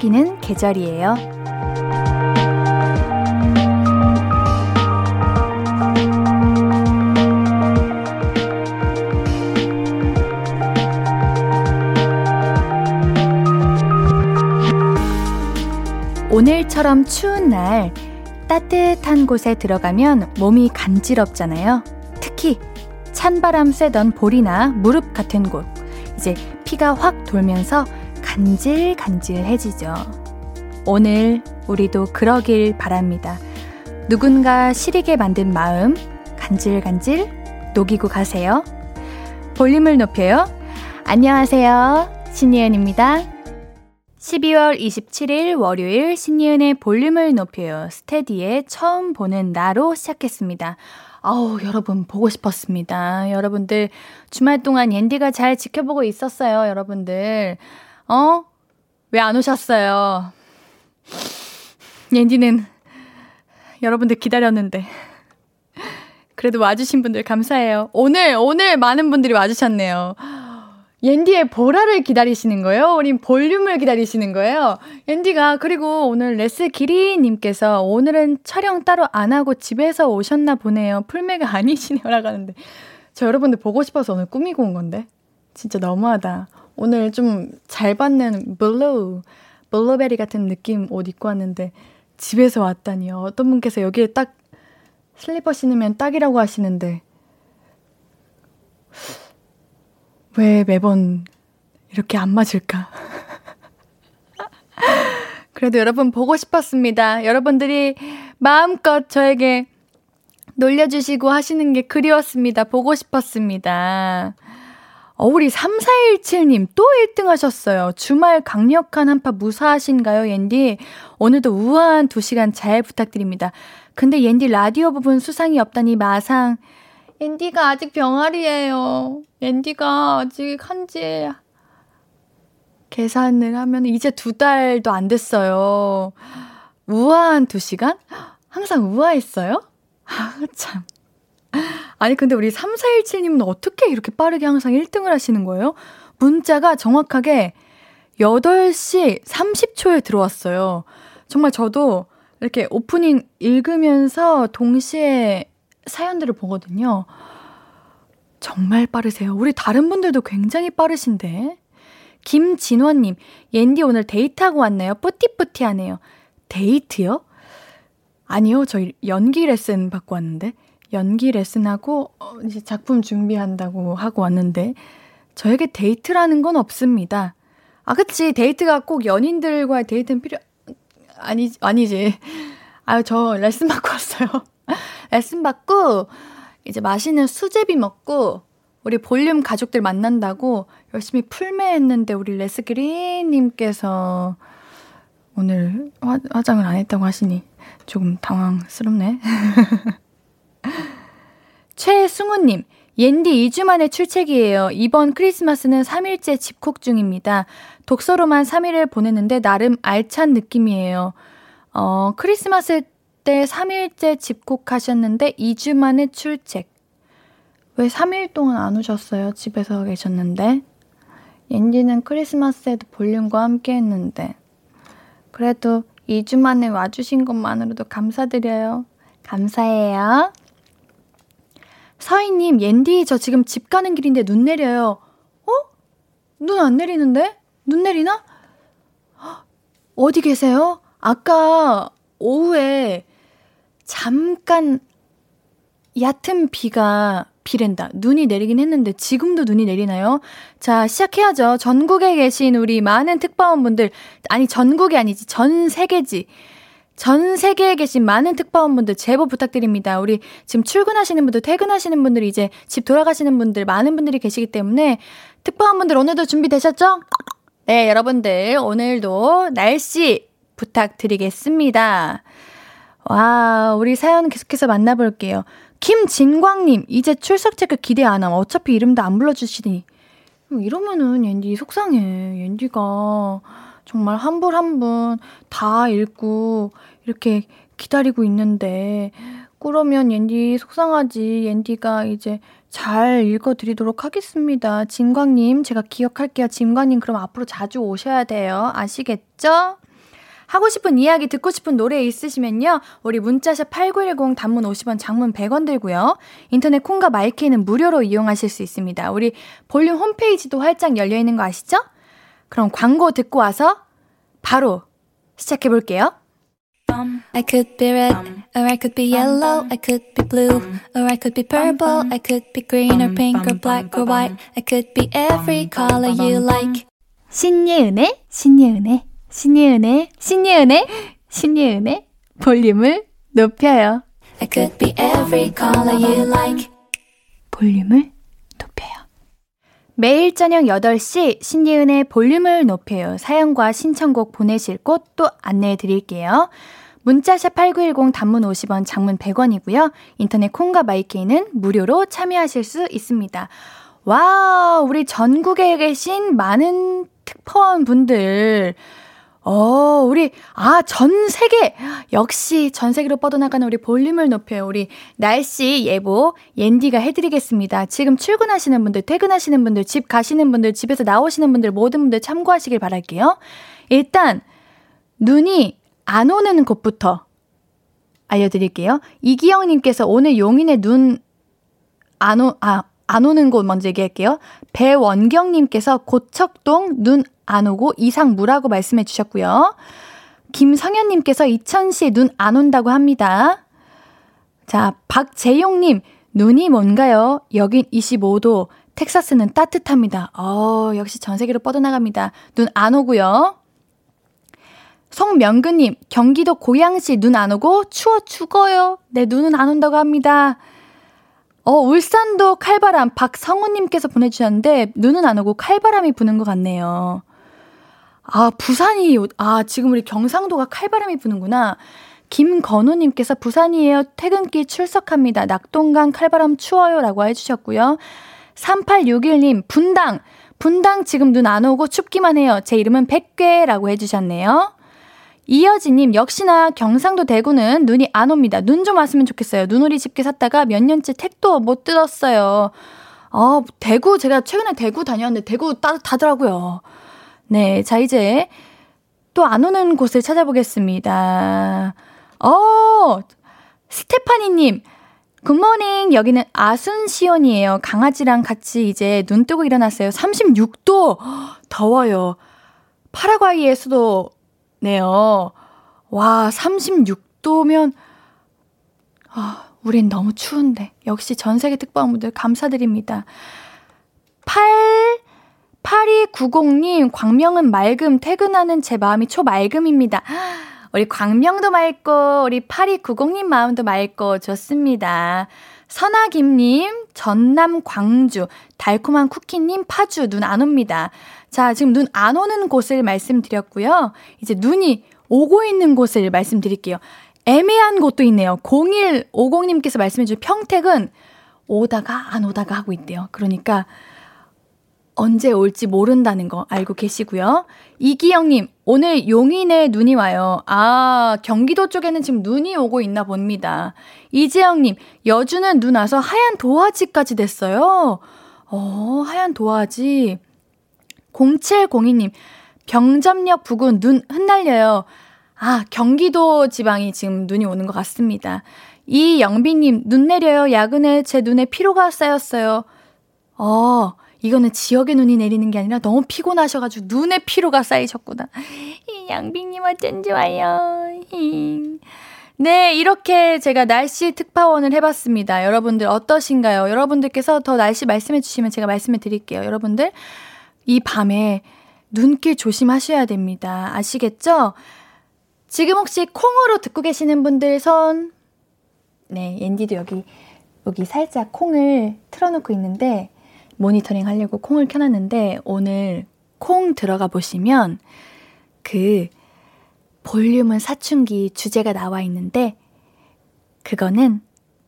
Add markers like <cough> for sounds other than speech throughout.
속삭이는 계절이에요. 오늘처럼 추운 날 따뜻한 곳에 들어가면 몸이 간지럽잖아요. 특히 찬바람 쐬던 볼이나 무릎 같은 곳. 이제 피가 확 돌면서 간질간질해지죠. 오늘 우리도 그러길 바랍니다. 누군가 시리게 만든 마음 간질간질 녹이고 가세요. 볼륨을 높여요. 안녕하세요. 신예은입니다. 12월 27일 월요일 신예은의 볼륨을 높여요. 스테디에 처음 보는 나로 시작했습니다. 아우, 여러분, 보고 싶었습니다. 여러분들, 주말 동안 옌디가 잘 지켜보고 있었어요, 여러분들. 어? 왜 안 오셨어요? 옌디는 여러분들 기다렸는데. 그래도 와주신 분들 감사해요. 오늘, 오늘 많은 분들이 와주셨네요. 옌디의 보라를 기다리시는 거예요? 우린 볼륨을 기다리시는 거예요? 옌디가, 그리고 오늘 레스 기리님께서 오늘은 촬영 따로 안 하고 집에서 오셨나 보네요. 풀메가 아니시네요. 라고 하는데. 저 여러분들 보고 싶어서 오늘 꾸미고 온 건데. 진짜 너무하다. 오늘 좀 잘 받는 블루, 블루베리 같은 느낌 옷 입고 왔는데 집에서 왔다니요. 어떤 분께서 여기에 딱 슬리퍼 신으면 딱이라고 하시는데 왜 매번 이렇게 안 맞을까? <laughs> 그래도 여러분 보고 싶었습니다. 여러분들이 마음껏 저에게 놀려주시고 하시는 게 그리웠습니다. 보고 싶었습니다. 어, 우리 3417님 또 1등 하셨어요. 주말 강력한 한파 무사하신가요, 옌디? 오늘도 우아한 2시간 잘 부탁드립니다. 근데 옌디 라디오 부분 수상이 없다니 마상. 앤디가 아직 병아리예요. 앤디가 아직 한지 계산을 하면 이제 두 달도 안 됐어요. 우아한 두 시간? 항상 우아했어요? <laughs> 아, 참. 아니, 근데 우리 3417님은 어떻게 이렇게 빠르게 항상 1등을 하시는 거예요? 문자가 정확하게 8시 30초에 들어왔어요. 정말 저도 이렇게 오프닝 읽으면서 동시에 사연들을 보거든요. 정말 빠르세요. 우리 다른 분들도 굉장히 빠르신데. 김진원님, 옌디 오늘 데이트하고 왔나요? 뿌띠뿌띠 하네요. 데이트요? 아니요, 저 연기 레슨 받고 왔는데. 연기 레슨하고, 어, 이제 작품 준비한다고 하고 왔는데. 저에게 데이트라는 건 없습니다. 아, 그치. 데이트가 꼭 연인들과의 데이트는 필요, 아니, 아니지. 아유, 저 레슨 받고 왔어요. <laughs> 레슨 받고 이제 맛있는 수제비 먹고 우리 볼륨 가족들 만난다고 열심히 풀매했는데 우리 레스그린님께서 오늘 화, 화장을 안 했다고 하시니 조금 당황스럽네. <laughs> 최승우님, 옌디 2주 만에 출첵이에요. 이번 크리스마스는 3일째 집콕 중입니다. 독서로만 3일을 보냈는데 나름 알찬 느낌이에요. 어, 크리스마스 때 3일째 집콕하셨는데 2주 만에 출첵. 왜 3일 동안 안 오셨어요? 집에서 계셨는데. 옌디는 크리스마스에도 볼륨과 함께 했는데. 그래도 2주 만에 와주신 것만으로도 감사드려요. 감사해요. 서희님, 옌디, 저 지금 집 가는 길인데 눈 내려요. 어? 눈 안 내리는데? 눈 내리나? 어디 계세요? 아까 오후에 잠깐 얕은 비가 비랜다. 눈이 내리긴 했는데 지금도 눈이 내리나요? 자, 시작해야죠. 전국에 계신 우리 많은 특파원분들, 아니 전국이 아니지, 전 세계지. 전 세계에 계신 많은 특파원분들 제보 부탁드립니다. 우리 지금 출근하시는 분들, 퇴근하시는 분들, 이제 집 돌아가시는 분들, 많은 분들이 계시기 때문에 특파원분들 오늘도 준비되셨죠? 네, 여러분들 오늘도 날씨 부탁드리겠습니다. 와, 우리 사연 계속해서 만나볼게요. 김진광님, 이제 출석 체크 기대 안 함. 어차피 이름도 안 불러주시니. 이러면은 옌디 속상해. 옌디가 정말 한 분 한 분 다 읽고 이렇게 기다리고 있는데 그러면 옌디 속상하지. 옌디가 이제 잘 읽어드리도록 하겠습니다. 진광님, 제가 기억할게요. 진광님, 그럼 앞으로 자주 오셔야 돼요. 아시겠죠? 하고 싶은 이야기, 듣고 싶은 노래 있으시면요. 우리 문자샵 8910 단문 50원, 장문 100원 들고요. 인터넷 콩과 마이케이는 무료로 이용하실 수 있습니다. 우리 볼륨 홈페이지도 활짝 열려 있는 거 아시죠? 그럼 광고 듣고 와서 바로 시작해 볼게요. I could be red, or I could be yellow, I could be blue, or I could be purple, I could be green or pink or black or white, I could be every color you like. 신예은의, 신예은의, 신예은의, 신예은의, 신예은의 볼륨을 높여요. I could be every color you like. 볼륨을 높여요. 매일 저녁 8시 신예은의 볼륨을 높여요. 사연과 신청곡 보내실 곳 또 안내해 드릴게요. 문자샵 8910 단문 50원, 장문 100원이고요. 인터넷 콩과 마이케이는 무료로 참여하실 수 있습니다. 와, 우리 전국에 계신 많은 특파원 분들. 어, 우리, 아, 전 세계! 역시 전 세계로 뻗어나가는 우리 볼륨을 높여요. 우리 날씨 예보 옌디가 해드리겠습니다. 지금 출근하시는 분들, 퇴근하시는 분들, 집 가시는 분들, 집에서 나오시는 분들, 모든 분들 참고하시길 바랄게요. 일단, 눈이 안 오는 곳부터 알려드릴게요. 이기영님께서 오늘 용인의 눈, 안 오, 아, 안 오는 곳 먼저 얘기할게요. 배원경님께서 고척동 눈 안 오고 이상 무라고 말씀해 주셨고요. 김성현님께서 이천시 눈안 온다고 합니다. 자, 박재용님, 눈이 뭔가요? 여긴 25도, 텍사스는 따뜻합니다. 어, 역시 전 세계로 뻗어나갑니다. 눈 안 오고요. 송명근님, 경기도 고양시 눈 안 오고 추워 죽어요. 네, 눈은 안 온다고 합니다. 어, 울산도 칼바람 박성우님께서 보내주셨는데 눈은 안 오고 칼바람이 부는 것 같네요. 아, 부산이, 아, 지금 우리 경상도가 칼바람이 부는구나. 김건우님께서 부산이에요. 퇴근길 출석합니다. 낙동강 칼바람 추워요. 라고 해주셨고요. 3861님, 분당. 분당 지금 눈 안 오고 춥기만 해요. 제 이름은 백괴라고 해주셨네요. 이여진님, 역시나 경상도 대구는 눈이 안 옵니다. 눈 좀 왔으면 좋겠어요. 눈오리 집게 샀다가 몇 년째 택도 못 뜯었어요. 어, 대구, 제가 최근에 대구 다녔는데 대구 따뜻하더라고요. 네, 자, 이제 또 안 오는 곳을 찾아보겠습니다. 어, 스테파니님, 굿모닝. 여기는 아순시온이에요. 강아지랑 같이 이제 눈 뜨고 일어났어요. 36도! <gasps> 더워요. 파라과이의 수도 네요. 와, 36도면, 아, 우린 너무 추운데. 역시 전 세계 특파원분들 감사드립니다. 8, 8290님, 광명은 맑음, 퇴근하는 제 마음이 초맑음입니다. 우리 광명도 맑고, 우리 8290님 마음도 맑고, 좋습니다. 선아김님, 전남 광주, 달콤한 쿠키님, 파주, 눈 안 옵니다. 자, 지금 눈 안 오는 곳을 말씀드렸고요. 이제 눈이 오고 있는 곳을 말씀드릴게요. 애매한 곳도 있네요. 0150님께서 말씀해주신 평택은 오다가 안 오다가 하고 있대요. 그러니까 언제 올지 모른다는 거 알고 계시고요. 이기영님, 오늘 용인에 눈이 와요. 아, 경기도 쪽에는 지금 눈이 오고 있나 봅니다. 이재영님, 여주는 눈 와서 하얀 도화지까지 됐어요. 어, 하얀 도화지. 0702님, 병점역 부근 눈 흩날려요. 아, 경기도 지방이 지금 눈이 오는 것 같습니다. 이영빈님, 눈 내려요. 야근에 제 눈에 피로가 쌓였어요. 어, 이거는 지역의 눈이 내리는 게 아니라 너무 피곤하셔가지고 눈에 피로가 쌓이셨구나. 이 양빈님 어쩐 좋아요. 네, 이렇게 제가 날씨 특파원을 해봤습니다. 여러분들 어떠신가요? 여러분들께서 더 날씨 말씀해 주시면 제가 말씀해 드릴게요. 여러분들, 이 밤에 눈길 조심하셔야 됩니다. 아시겠죠? 지금 혹시 콩으로 듣고 계시는 분들 손, 네, 옌디도 여기, 여기 살짝 콩을 틀어놓고 있는데, 모니터링 하려고 콩을 켜놨는데, 오늘 콩 들어가 보시면, 그, 볼륨은 사춘기 주제가 나와 있는데, 그거는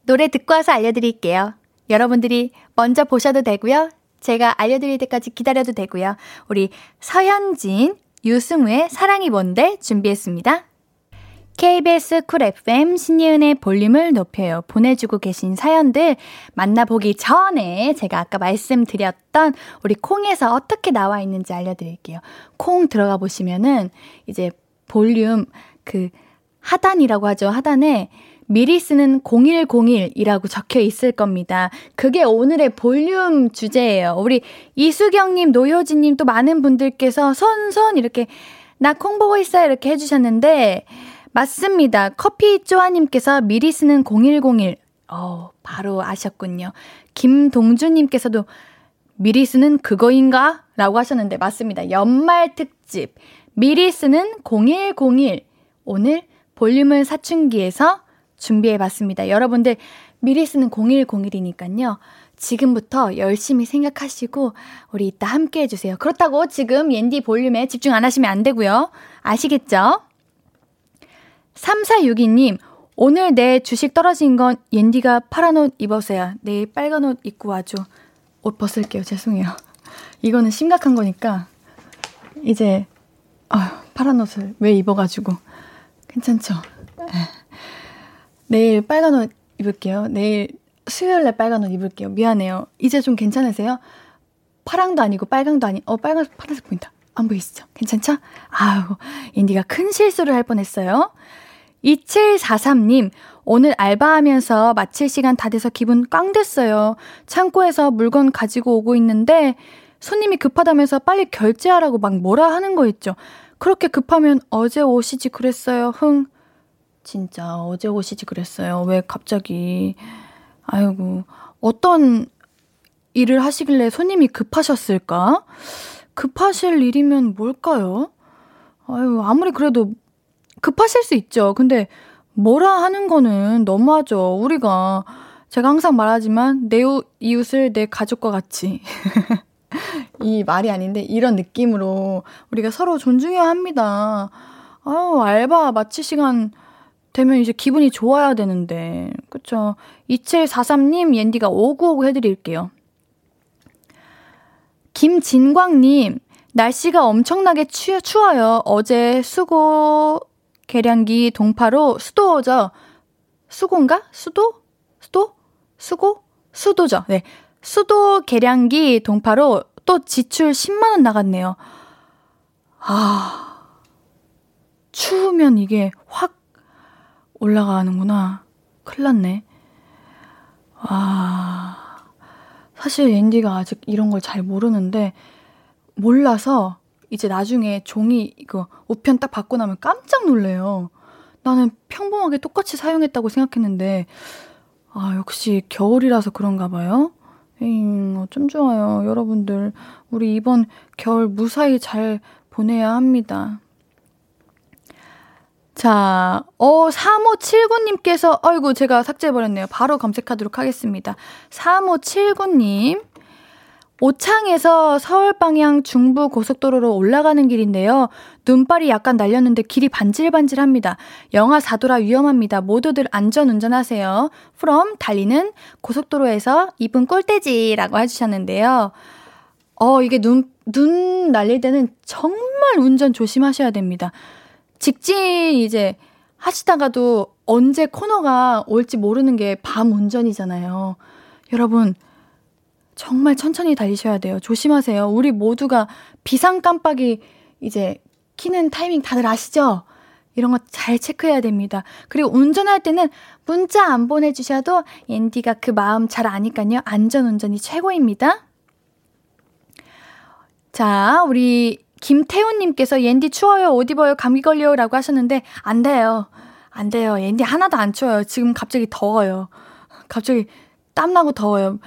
노래 듣고 와서 알려드릴게요. 여러분들이 먼저 보셔도 되고요. 제가 알려드릴 때까지 기다려도 되고요. 우리 서현진, 유승우의 사랑이 뭔데 준비했습니다. KBS Cool FM 신예은의 볼륨을 높여요. 보내주고 계신 사연들 만나보기 전에 제가 아까 말씀드렸던 우리 콩에서 어떻게 나와 있는지 알려드릴게요. 콩 들어가 보시면은 이제 볼륨 그 하단이라고 하죠. 하단에 미리 쓰는 0101이라고 적혀 있을 겁니다. 그게 오늘의 볼륨 주제예요. 우리 이수경님, 노효진님 또 많은 분들께서 손손 이렇게 나 콩 보고 있어요 이렇게 해주셨는데 맞습니다. 커피 쪼아님께서 미리 쓰는 0101. 어, 바로 아셨군요. 김동주님께서도 미리 쓰는 그거인가? 라고 하셨는데, 맞습니다. 연말 특집. 미리 쓰는 0101. 오늘 볼륨을 사춘기에서 준비해 봤습니다. 여러분들, 미리 쓰는 0101이니까요. 지금부터 열심히 생각하시고, 우리 이따 함께 해주세요. 그렇다고 지금 옌디 볼륨에 집중 안 하시면 안 되고요. 아시겠죠? 3462님, 오늘 내 주식 떨어진 건 옌디가 파란 옷 입어서야. 내일 빨간 옷 입고 와줘. 옷 벗을게요. 죄송해요. 이거는 심각한 거니까. 이제, 아 파란 옷을 왜 입어가지고. 괜찮죠? 네. 내일 빨간 옷 입을게요. 내일 수요일날 빨간 옷 입을게요. 미안해요. 이제 좀 괜찮으세요? 파랑도 아니고 빨강도 아니, 어, 빨간, 파란색 보인다. 안 보이시죠? 괜찮죠? 아유, 인디가 큰 실수를 할 뻔했어요. 2743님, 오늘 알바하면서 마칠 시간 다 돼서 기분 꽝 됐어요. 창고에서 물건 가지고 오고 있는데 손님이 급하다면서 빨리 결제하라고 막 뭐라 하는 거 있죠. 그렇게 급하면 어제 오시지 그랬어요. 흥. 진짜 어제 오시지 그랬어요. 왜 갑자기. 아이고. 어떤 일을 하시길래 손님이 급하셨을까? 급하실 일이면 뭘까요? 아유, 아무리 그래도 급하실 수 있죠. 근데 뭐라 하는 거는 너무하죠. 우리가 제가 항상 말하지만 내 이웃을 내 가족과 같이 <laughs> 이 말이 아닌데 이런 느낌으로 우리가 서로 존중해야 합니다. 아유, 알바 마치 시간 되면 이제 기분이 좋아야 되는데. 그쵸. 2743님, 옌디가 5959 해드릴게요. 김진광님, 날씨가 엄청나게 추, 추워요. 어제 수고 계량기 동파로 수도죠. 수고인가? 수도? 수도? 수고? 수도죠. 네. 수도 계량기 동파로 또 지출 10만원 나갔네요. 아, 추우면 이게 확 올라가는구나. 큰일 났네. 아, 사실 앤디가 아직 이런 걸 잘 모르는데, 몰라서 이제 나중에 종이 이거 우편 딱 받고 나면 깜짝 놀래요. 나는 평범하게 똑같이 사용했다고 생각했는데 아 역시 겨울이라서 그런가 봐요. 에잉 어쩜 좋아요. 여러분들 우리 이번 겨울 무사히 잘 보내야 합니다. 자, 어, 3579님께서, 아이고, 제가 삭제해버렸네요. 바로 검색하도록 하겠습니다. 3579님. 오창에서 서울 방향 중부 고속도로로 올라가는 길인데요. 눈발이 약간 날렸는데 길이 반질반질합니다. 영하 4도라 위험합니다. 모두들 안전 운전하세요. from 달리는 고속도로에서 이분 꼴대지라고 해주셨는데요. 어, 이게 눈, 눈 날릴 때는 정말 운전 조심하셔야 됩니다. 직진 이제 하시다가도 언제 코너가 올지 모르는 게 밤 운전이잖아요. 여러분, 정말 천천히 달리셔야 돼요. 조심하세요. 우리 모두가 비상 깜빡이 이제 키는 타이밍 다들 아시죠? 이런 거 잘 체크해야 됩니다. 그리고 운전할 때는 문자 안 보내주셔도 앤디가 그 마음 잘 아니까요. 안전 운전이 최고입니다. 자, 우리 김태훈님께서 옌디 추워요, 옷 입어요, 감기 걸려요 라고 하셨는데, 안 돼요. 안 돼요. 옌디 하나도 안 추워요. 지금 갑자기 더워요. 갑자기 땀나고 더워요.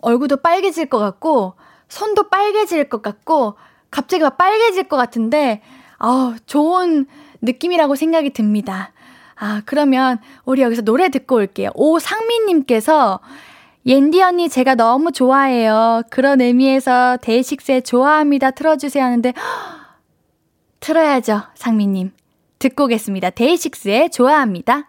얼굴도 빨개질 것 같고, 손도 빨개질 것 같고, 갑자기 막 빨개질 것 같은데, 아 좋은 느낌이라고 생각이 듭니다. 아, 그러면 우리 여기서 노래 듣고 올게요. 오상민님께서 옌디 언니 제가 너무 좋아해요. 그런 의미에서 데이식스의 좋아합니다 틀어주세요 하는데 허, <gasps> 틀어야죠, 상민님. 듣고 오겠습니다. 데이식스의 좋아합니다.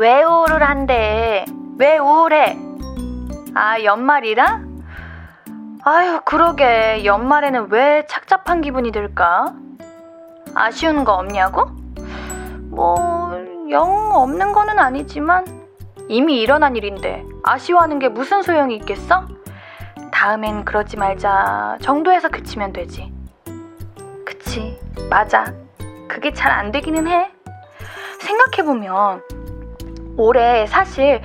왜 우울을 한대? 왜 우울해? 아, 연말이라? 아유, 그러게. 연말에는 왜 착잡한 기분이 들까? 아쉬운 거 없냐고? 뭐, 영 없는 거는 아니지만, 이미 일어난 일인데, 아쉬워하는 게 무슨 소용이 있겠어? 다음엔 그러지 말자 정도에서 그치면 되지. 그치, 맞아. 그게 잘 안 되기는 해. 생각해보면, 올해 사실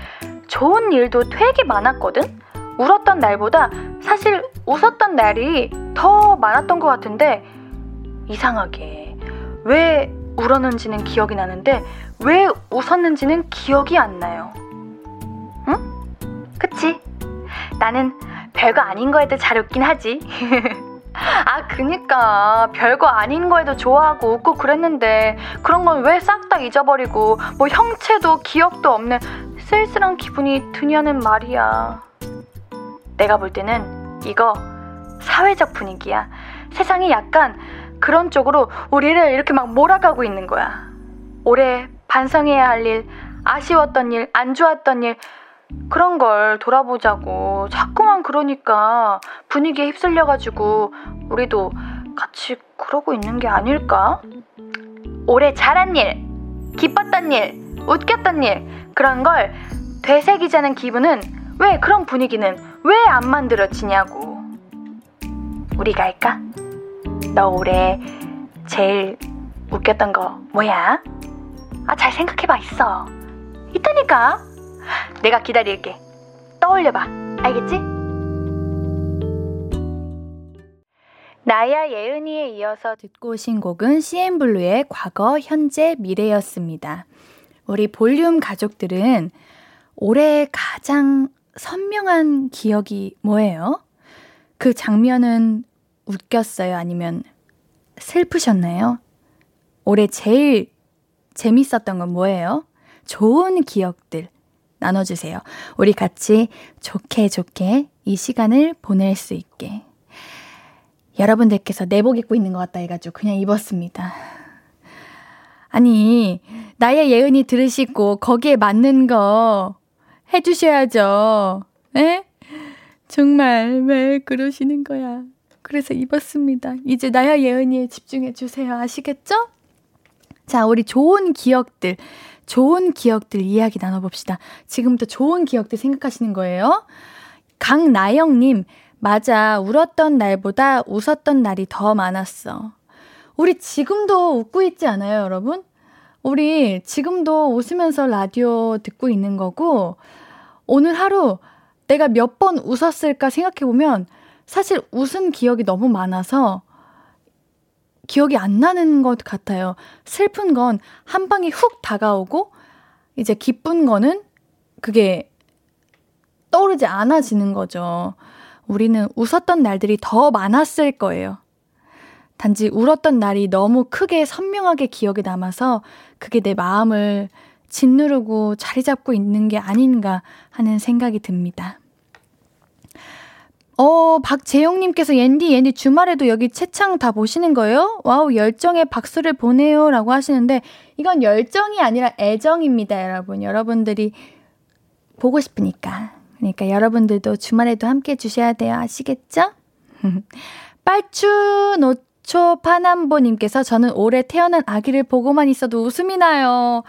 좋은 일도 되게 많았거든? 울었던 날보다 사실 웃었던 날이 더 많았던 것 같은데 이상하게 왜 울었는지는 기억이 나는데 왜 웃었는지는 기억이 안 나요. 응? 그치? 나는 별거 아닌 거에도 잘 웃긴 하지. <laughs> 아, 그니까. 별거 아닌 거에도 좋아하고 웃고 그랬는데, 그런 건 왜 싹 다 잊어버리고, 뭐 형체도 기억도 없는 쓸쓸한 기분이 드냐는 말이야. 내가 볼 때는 이거 사회적 분위기야. 세상이 약간 그런 쪽으로 우리를 이렇게 막 몰아가고 있는 거야. 올해 반성해야 할 일, 아쉬웠던 일, 안 좋았던 일, 그런 걸 돌아보자고. 자꾸만 그러니까 분위기에 휩쓸려가지고 우리도 같이 그러고 있는 게 아닐까? 올해 잘한 일, 기뻤던 일, 웃겼던 일, 그런 걸 되새기자는 기분은 왜 그런 분위기는 왜 안 만들어지냐고. 우리가 할까? 너 올해 제일 웃겼던 거 뭐야? 아, 잘 생각해봐, 있어. 있다니까? 내가 기다릴게. 떠올려봐. 알겠지? 나야 예은이에 이어서 듣고 오신 곡은 CN블루의 과거, 현재, 미래였습니다. 우리 볼륨 가족들은 올해 가장 선명한 기억이 뭐예요? 그 장면은 웃겼어요? 아니면 슬프셨나요? 올해 제일 재밌었던 건 뭐예요? 좋은 기억들 나눠주세요. 우리 같이 좋게 좋게 이 시간을 보낼 수 있게. 여러분들께서 내복 입고 있는 것 같다 해가지고 그냥 입었습니다. 아니, 나의 예은이 들으시고 거기에 맞는 거 해주셔야죠. 에? 정말 왜 그러시는 거야. 그래서 입었습니다. 이제 나야 예은이에 집중해 주세요. 아시겠죠? 자, 우리 좋은 기억들, 좋은 기억들 이야기 나눠봅시다. 지금부터 좋은 기억들 생각하시는 거예요. 강나영님, 맞아. 울었던 날보다 웃었던 날이 더 많았어. 우리 지금도 웃고 있지 않아요, 여러분? 우리 지금도 웃으면서 라디오 듣고 있는 거고, 오늘 하루 내가 몇 번 웃었을까 생각해보면, 사실 웃은 기억이 너무 많아서, 기억이 안 나는 것 같아요. 슬픈 건 한 방에 훅 다가오고, 이제 기쁜 거는 그게 떠오르지 않아지는 거죠. 우리는 웃었던 날들이 더 많았을 거예요. 단지 울었던 날이 너무 크게 선명하게 기억에 남아서 그게 내 마음을 짓누르고 자리 잡고 있는 게 아닌가 하는 생각이 듭니다. 어, 박재용님께서 옌디, 옌디 주말에도 여기 채창 다 보시는 거예요? 와우, 열정의 박수를 보내요. 라고 하시는데, 이건 열정이 아니라 애정입니다, 여러분. 여러분들이 보고 싶으니까. 그러니까 여러분들도 주말에도 함께 해주셔야 돼요. 아시겠죠? <laughs> 빨추 노, 초 파남보님께서 저는 올해 태어난 아기를 보고만 있어도 웃음이 나요.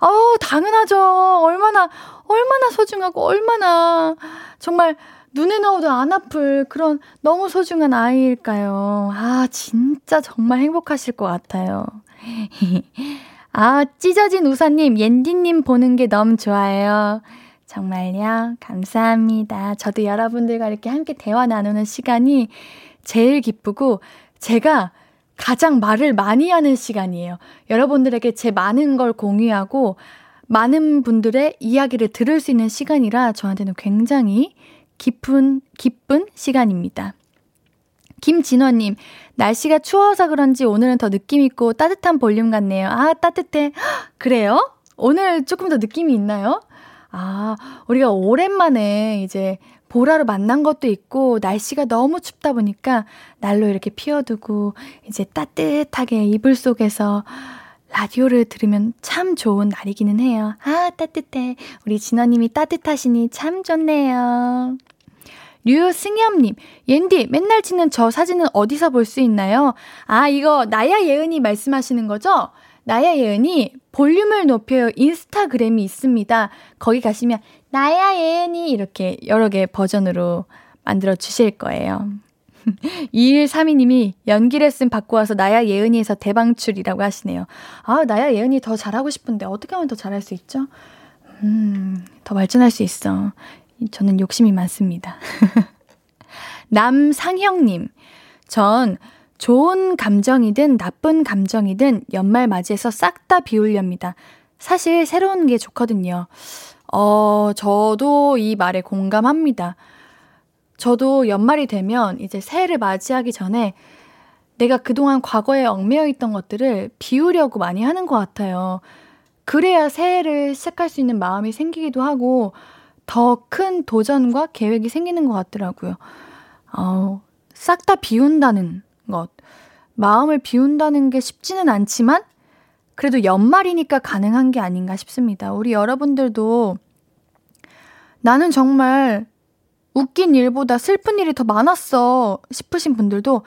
어우, 당연하죠. 얼마나, 얼마나 소중하고, 얼마나, 정말, 눈에 넣어도 안 아플 그런 너무 소중한 아이일까요? 아, 진짜 정말 행복하실 것 같아요. <laughs> 아, 찢어진 우사님, 옌디님 보는 게 너무 좋아요. 정말요. 감사합니다. 저도 여러분들과 이렇게 함께 대화 나누는 시간이 제일 기쁘고, 제가 가장 말을 많이 하는 시간이에요. 여러분들에게 제 많은 걸 공유하고, 많은 분들의 이야기를 들을 수 있는 시간이라 저한테는 굉장히 깊은, 기쁜 시간입니다. 김진원님, 날씨가 추워서 그런지 오늘은 더 느낌있고 따뜻한 볼륨 같네요. 아, 따뜻해. 그래요? 오늘 조금 더 느낌이 있나요? 아, 우리가 오랜만에 이제 보라로 만난 것도 있고, 날씨가 너무 춥다 보니까 날로 이렇게 피워두고, 이제 따뜻하게 이불 속에서 라디오를 들으면 참 좋은 날이기는 해요. 아, 따뜻해. 우리 진원님이 따뜻하시니 참 좋네요. 류승엽님, 옌디, 맨날 찍는 저 사진은 어디서 볼 수 있나요? 아, 이거 나야 예은이 말씀하시는 거죠? 나야 예은이 볼륨을 높여요 인스타그램이 있습니다. 거기 가시면 나야 예은이 이렇게 여러 개 버전으로 만들어 주실 거예요. 2132님이 연기 레슨 받고 와서 나야 예은이에서 대방출이라고 하시네요. 아, 나야 예은이 더 잘하고 싶은데 어떻게 하면 더 잘할 수 있죠? 음, 더 발전할 수 있어. 저는 욕심이 많습니다. <laughs> 남상형님, 전 좋은 감정이든 나쁜 감정이든 연말 맞이해서 싹 다 비우렵니다. 사실 새로운 게 좋거든요. 어, 저도 이 말에 공감합니다. 저도 연말이 되면 이제 새해를 맞이하기 전에 내가 그동안 과거에 얽매여 있던 것들을 비우려고 많이 하는 것 같아요. 그래야 새해를 시작할 수 있는 마음이 생기기도 하고 더 큰 도전과 계획이 생기는 것 같더라고요. 어, 싹 다 비운다는 것. 마음을 비운다는 게 쉽지는 않지만 그래도 연말이니까 가능한 게 아닌가 싶습니다. 우리 여러분들도 나는 정말 웃긴 일보다 슬픈 일이 더 많았어 싶으신 분들도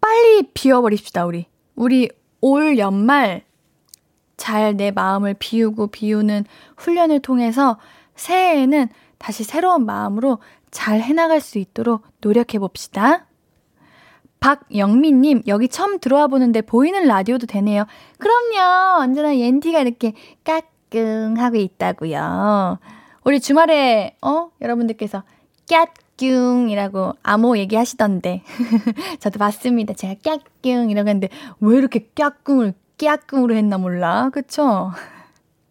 빨리 비워버립시다, 우리. 우리 올 연말 잘 내 마음을 비우고 비우는 훈련을 통해서 새해에는 다시 새로운 마음으로 잘 해나갈 수 있도록 노력해 봅시다. 박영민님, 여기 처음 들어와 보는데 보이는 라디오도 되네요. 그럼요. 언제나 옌티가 이렇게 까꿍 하고 있다고요. 우리 주말에, 어? 여러분들께서 깍꿍이라고 암호 얘기하시던데. <laughs> 저도 봤습니다. 제가 깍꿍 이라고 했는데, 왜 이렇게 깍꿍을 깍꿍으로 했나 몰라. 그쵸?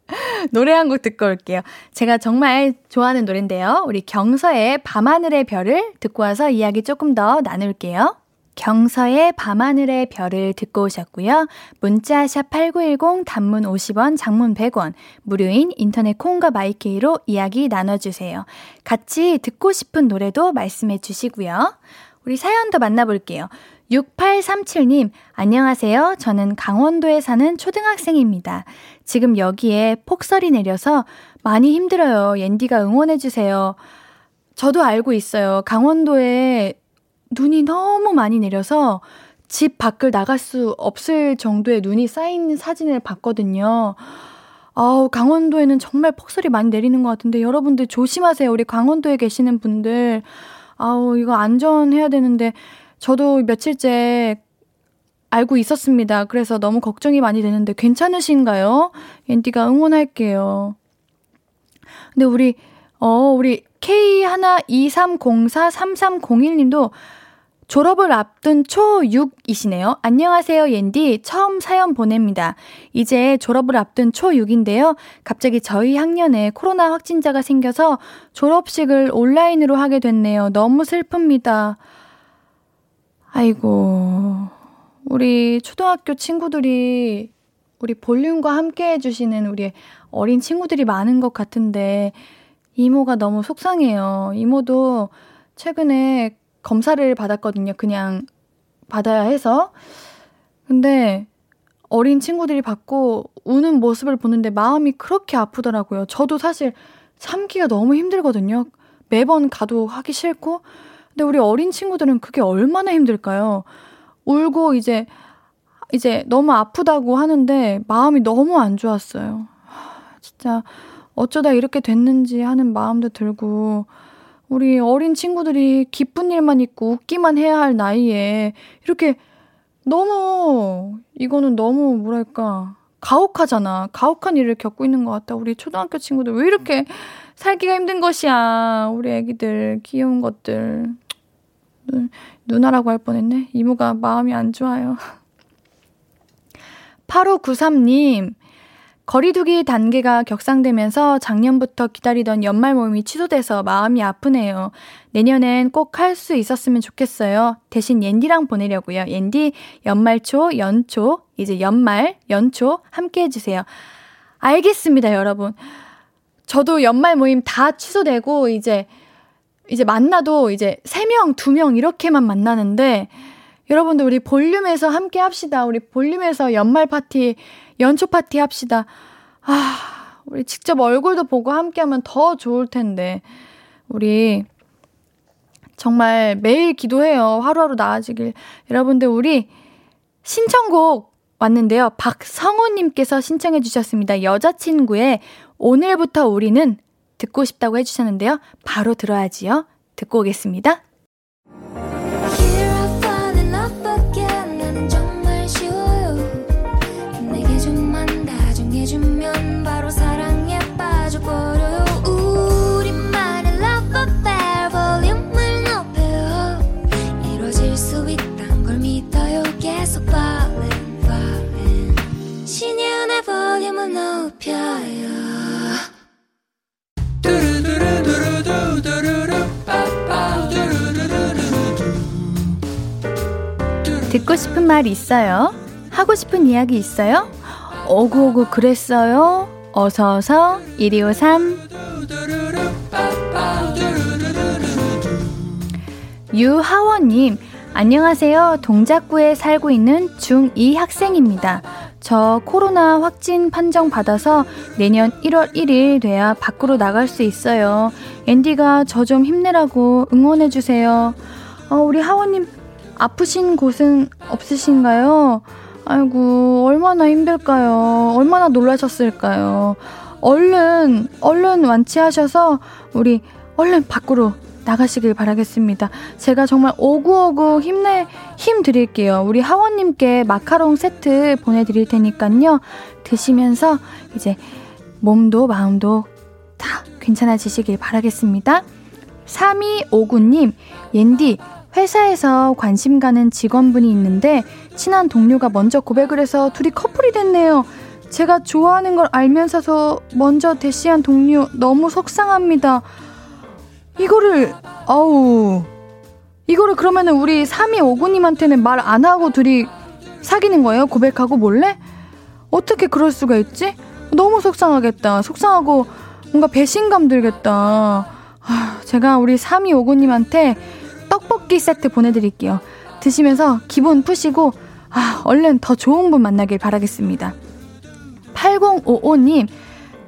<laughs> 노래 한 곡 듣고 올게요. 제가 정말 좋아하는 노래인데요. 우리 경서의 밤하늘의 별을 듣고 와서 이야기 조금 더 나눌게요. 경서의 밤하늘의 별을 듣고 오셨고요. 문자 샵 8910 단문 50원, 장문 100원, 무료인 인터넷 콩과 마이케이로 이야기 나눠주세요. 같이 듣고 싶은 노래도 말씀해 주시고요. 우리 사연 더 만나볼게요. 6837님, 안녕하세요. 저는 강원도에 사는 초등학생입니다. 지금 여기에 폭설이 내려서 많이 힘들어요. 옌디가 응원해주세요. 저도 알고 있어요. 강원도에 눈이 너무 많이 내려서 집 밖을 나갈 수 없을 정도의 눈이 쌓인 사진을 봤거든요. 아우, 강원도에는 정말 폭설이 많이 내리는 것 같은데 여러분들 조심하세요. 우리 강원도에 계시는 분들. 아우, 이거 안전해야 되는데 저도 며칠째 알고 있었습니다. 그래서 너무 걱정이 많이 되는데 괜찮으신가요? 옌디가 응원할게요. 근데 우리, 어, 우리 K123043301님도 졸업을 앞둔 초6이시네요. 안녕하세요, 옌디. 처음 사연 보냅니다. 이제 졸업을 앞둔 초6인데요. 갑자기 저희 학년에 코로나 확진자가 생겨서 졸업식을 온라인으로 하게 됐네요. 너무 슬픕니다. 아이고, 우리 초등학교 친구들이 우리 볼륨과 함께 해주시는 우리 어린 친구들이 많은 것 같은데, 이모가 너무 속상해요. 이모도 최근에 검사를 받았거든요. 그냥 받아야 해서. 근데 어린 친구들이 받고 우는 모습을 보는데 마음이 그렇게 아프더라고요. 저도 사실 참기가 너무 힘들거든요. 매번 가도 하기 싫고. 근데 우리 어린 친구들은 그게 얼마나 힘들까요? 울고 이제, 이제 너무 아프다고 하는데 마음이 너무 안 좋았어요. 진짜 어쩌다 이렇게 됐는지 하는 마음도 들고, 우리 어린 친구들이 기쁜 일만 있고 웃기만 해야 할 나이에 이렇게 너무, 이거는 너무 뭐랄까, 가혹하잖아. 가혹한 일을 겪고 있는 것 같다. 우리 초등학교 친구들 왜 이렇게 살기가 힘든 것이야. 우리 애기들, 귀여운 것들. 누, 누나라고 할 뻔했네. 이모가 마음이 안 좋아요. <laughs> 8593님, 거리두기 단계가 격상되면서 작년부터 기다리던 연말 모임이 취소돼서 마음이 아프네요. 내년엔 꼭 할 수 있었으면 좋겠어요. 대신 옌디랑 보내려고요. 옌디 연말초, 연초, 이제 연말, 연초 함께 해주세요. 알겠습니다, 여러분. 저도 연말 모임 다 취소되고 이제 이제 만나도 이제 3명, 2명 이렇게만 만나는데 여러분들 우리 볼륨에서 함께 합시다. 우리 볼륨에서 연말 파티 연초 파티 합시다. 아, 우리 직접 얼굴도 보고 함께 하면 더 좋을 텐데. 우리 정말 매일 기도해요. 하루하루 나아지길. 여러분들, 우리 신청곡 왔는데요. 박성호님께서 신청해 주셨습니다. 여자친구의 오늘부터 우리는 듣고 싶다고 해주셨는데요. 바로 들어야지요. 듣고 오겠습니다. 듣고 싶은 말 있어요? 하고 싶은 이야기 있어요? 오구오구 그랬어요? 어서어서 1253 유하원님 안녕하세요. 동작구에 살고 있는 중2 학생입니다. 저 코로나 확진 판정 받아서 내년 1월 1일 돼야 밖으로 나갈 수 있어요. 앤디가 저 좀 힘내라고 응원해주세요. 어, 우리 하원님 아프신 곳은 없으신가요? 아이고, 얼마나 힘들까요? 얼마나 놀라셨을까요? 얼른, 얼른 완치하셔서 우리 얼른 밖으로 나가시길 바라겠습니다. 제가 정말 오구오구 힘내, 힘 드릴게요. 우리 하원님께 마카롱 세트 보내드릴 테니까요. 드시면서 이제 몸도 마음도 다 괜찮아지시길 바라겠습니다. 3259님, 옌디, 회사에서 관심 가는 직원분이 있는데 친한 동료가 먼저 고백을 해서 둘이 커플이 됐네요. 제가 좋아하는 걸 알면서도 먼저 대시한 동료 너무 속상합니다. 이거를 아우 이거를 그러면은 우리 3259님한테는 말 안 하고 둘이 사귀는 거예요? 고백하고 몰래? 어떻게 그럴 수가 있지? 너무 속상하겠다. 속상하고 뭔가 배신감 들겠다. 아, 제가 우리 3259님한테 떡볶이 세트 보내드릴게요. 드시면서 기분 푸시고, 아, 얼른 더 좋은 분 만나길 바라겠습니다. 8055님,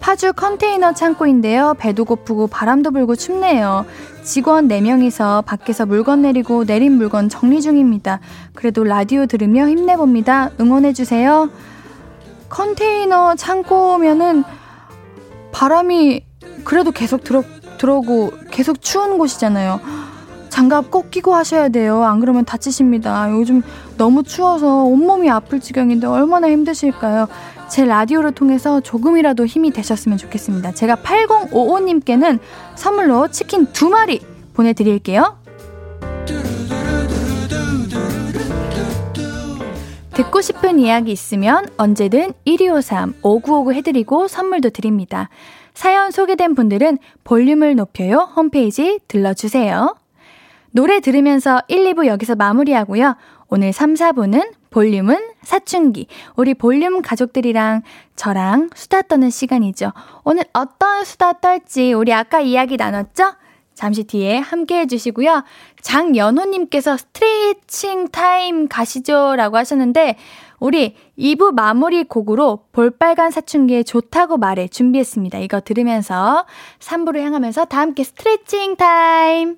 파주 컨테이너 창고인데요. 배도 고프고 바람도 불고 춥네요. 직원 4명이서 밖에서 물건 내리고 내린 물건 정리 중입니다. 그래도 라디오 들으며 힘내봅니다. 응원해주세요. 컨테이너 창고면은 바람이 그래도 계속 들어, 들어오고 계속 추운 곳이잖아요. 장갑 꼭 끼고 하셔야 돼요. 안 그러면 다치십니다. 요즘 너무 추워서 온몸이 아플 지경인데 얼마나 힘드실까요? 제 라디오를 통해서 조금이라도 힘이 되셨으면 좋겠습니다. 제가 8055님께는 선물로 치킨 두 마리 보내드릴게요. 듣고 싶은 이야기 있으면 언제든 1253 5959 해드리고 선물도 드립니다. 사연 소개된 분들은 볼륨을 높여요 홈페이지 들러주세요. 노래 들으면서 1, 2부 여기서 마무리하고요. 오늘 3, 4부는 볼륨은 사춘기. 우리 볼륨 가족들이랑 저랑 수다 떠는 시간이죠. 오늘 어떤 수다 떨지 우리 아까 이야기 나눴죠? 잠시 뒤에 함께 해주시고요. 장연호님께서 스트레칭 타임 가시죠 라고 하셨는데, 우리 2부 마무리 곡으로 볼빨간 사춘기의 좋다고 말해 준비했습니다. 이거 들으면서 3부를 향하면서 다 함께 스트레칭 타임!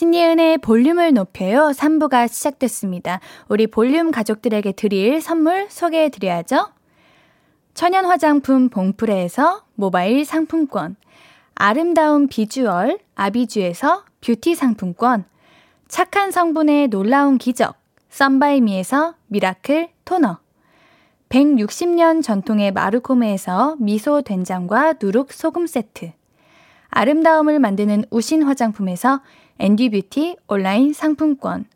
신예은의 볼륨을 높여요. 3부가 시작됐습니다. 우리 볼륨 가족들에게 드릴 선물 소개해 드려야죠. 천연 화장품 봉프레에서 모바일 상품권, 아름다운 비주얼 아비주에서 뷰티 상품권, 착한 성분의 놀라운 기적 썬바이미에서 Miracle 토너, 160년 전통의 마르코메에서 미소 된장과 누룩 소금 세트, 아름다움을 만드는 우신 화장품에서 앤디뷰티 온라인 상품권.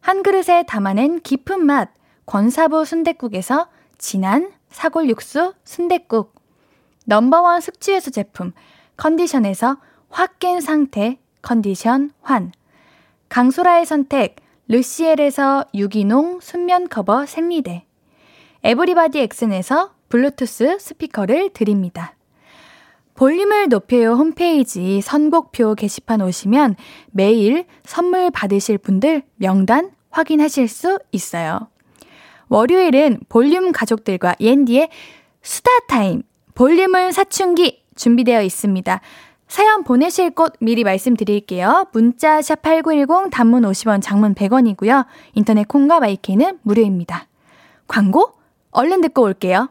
한 그릇에 담아낸 깊은 맛 권사부 순댓국에서 진한 사골 육수 순댓국. Number one 숙취해소 제품 컨디션에서 확 깬 상태 컨디션 환. 강소라의 선택 르시엘에서 유기농 순면 커버 생리대. 에브리바디 엑슨에서 블루투스 스피커를 드립니다. 볼륨을 높여요 홈페이지 선곡표 게시판 오시면 매일 선물 받으실 분들 명단 확인하실 수 있어요. 월요일은 볼륨 가족들과 옌디의 수다 타임, 볼륨은 사춘기 준비되어 있습니다. 사연 보내실 곳 미리 말씀드릴게요. 문자 샵8910 단문 50원, 장문 100원이고요. 인터넷 콩과 my K는 무료입니다. 광고 얼른 듣고 올게요.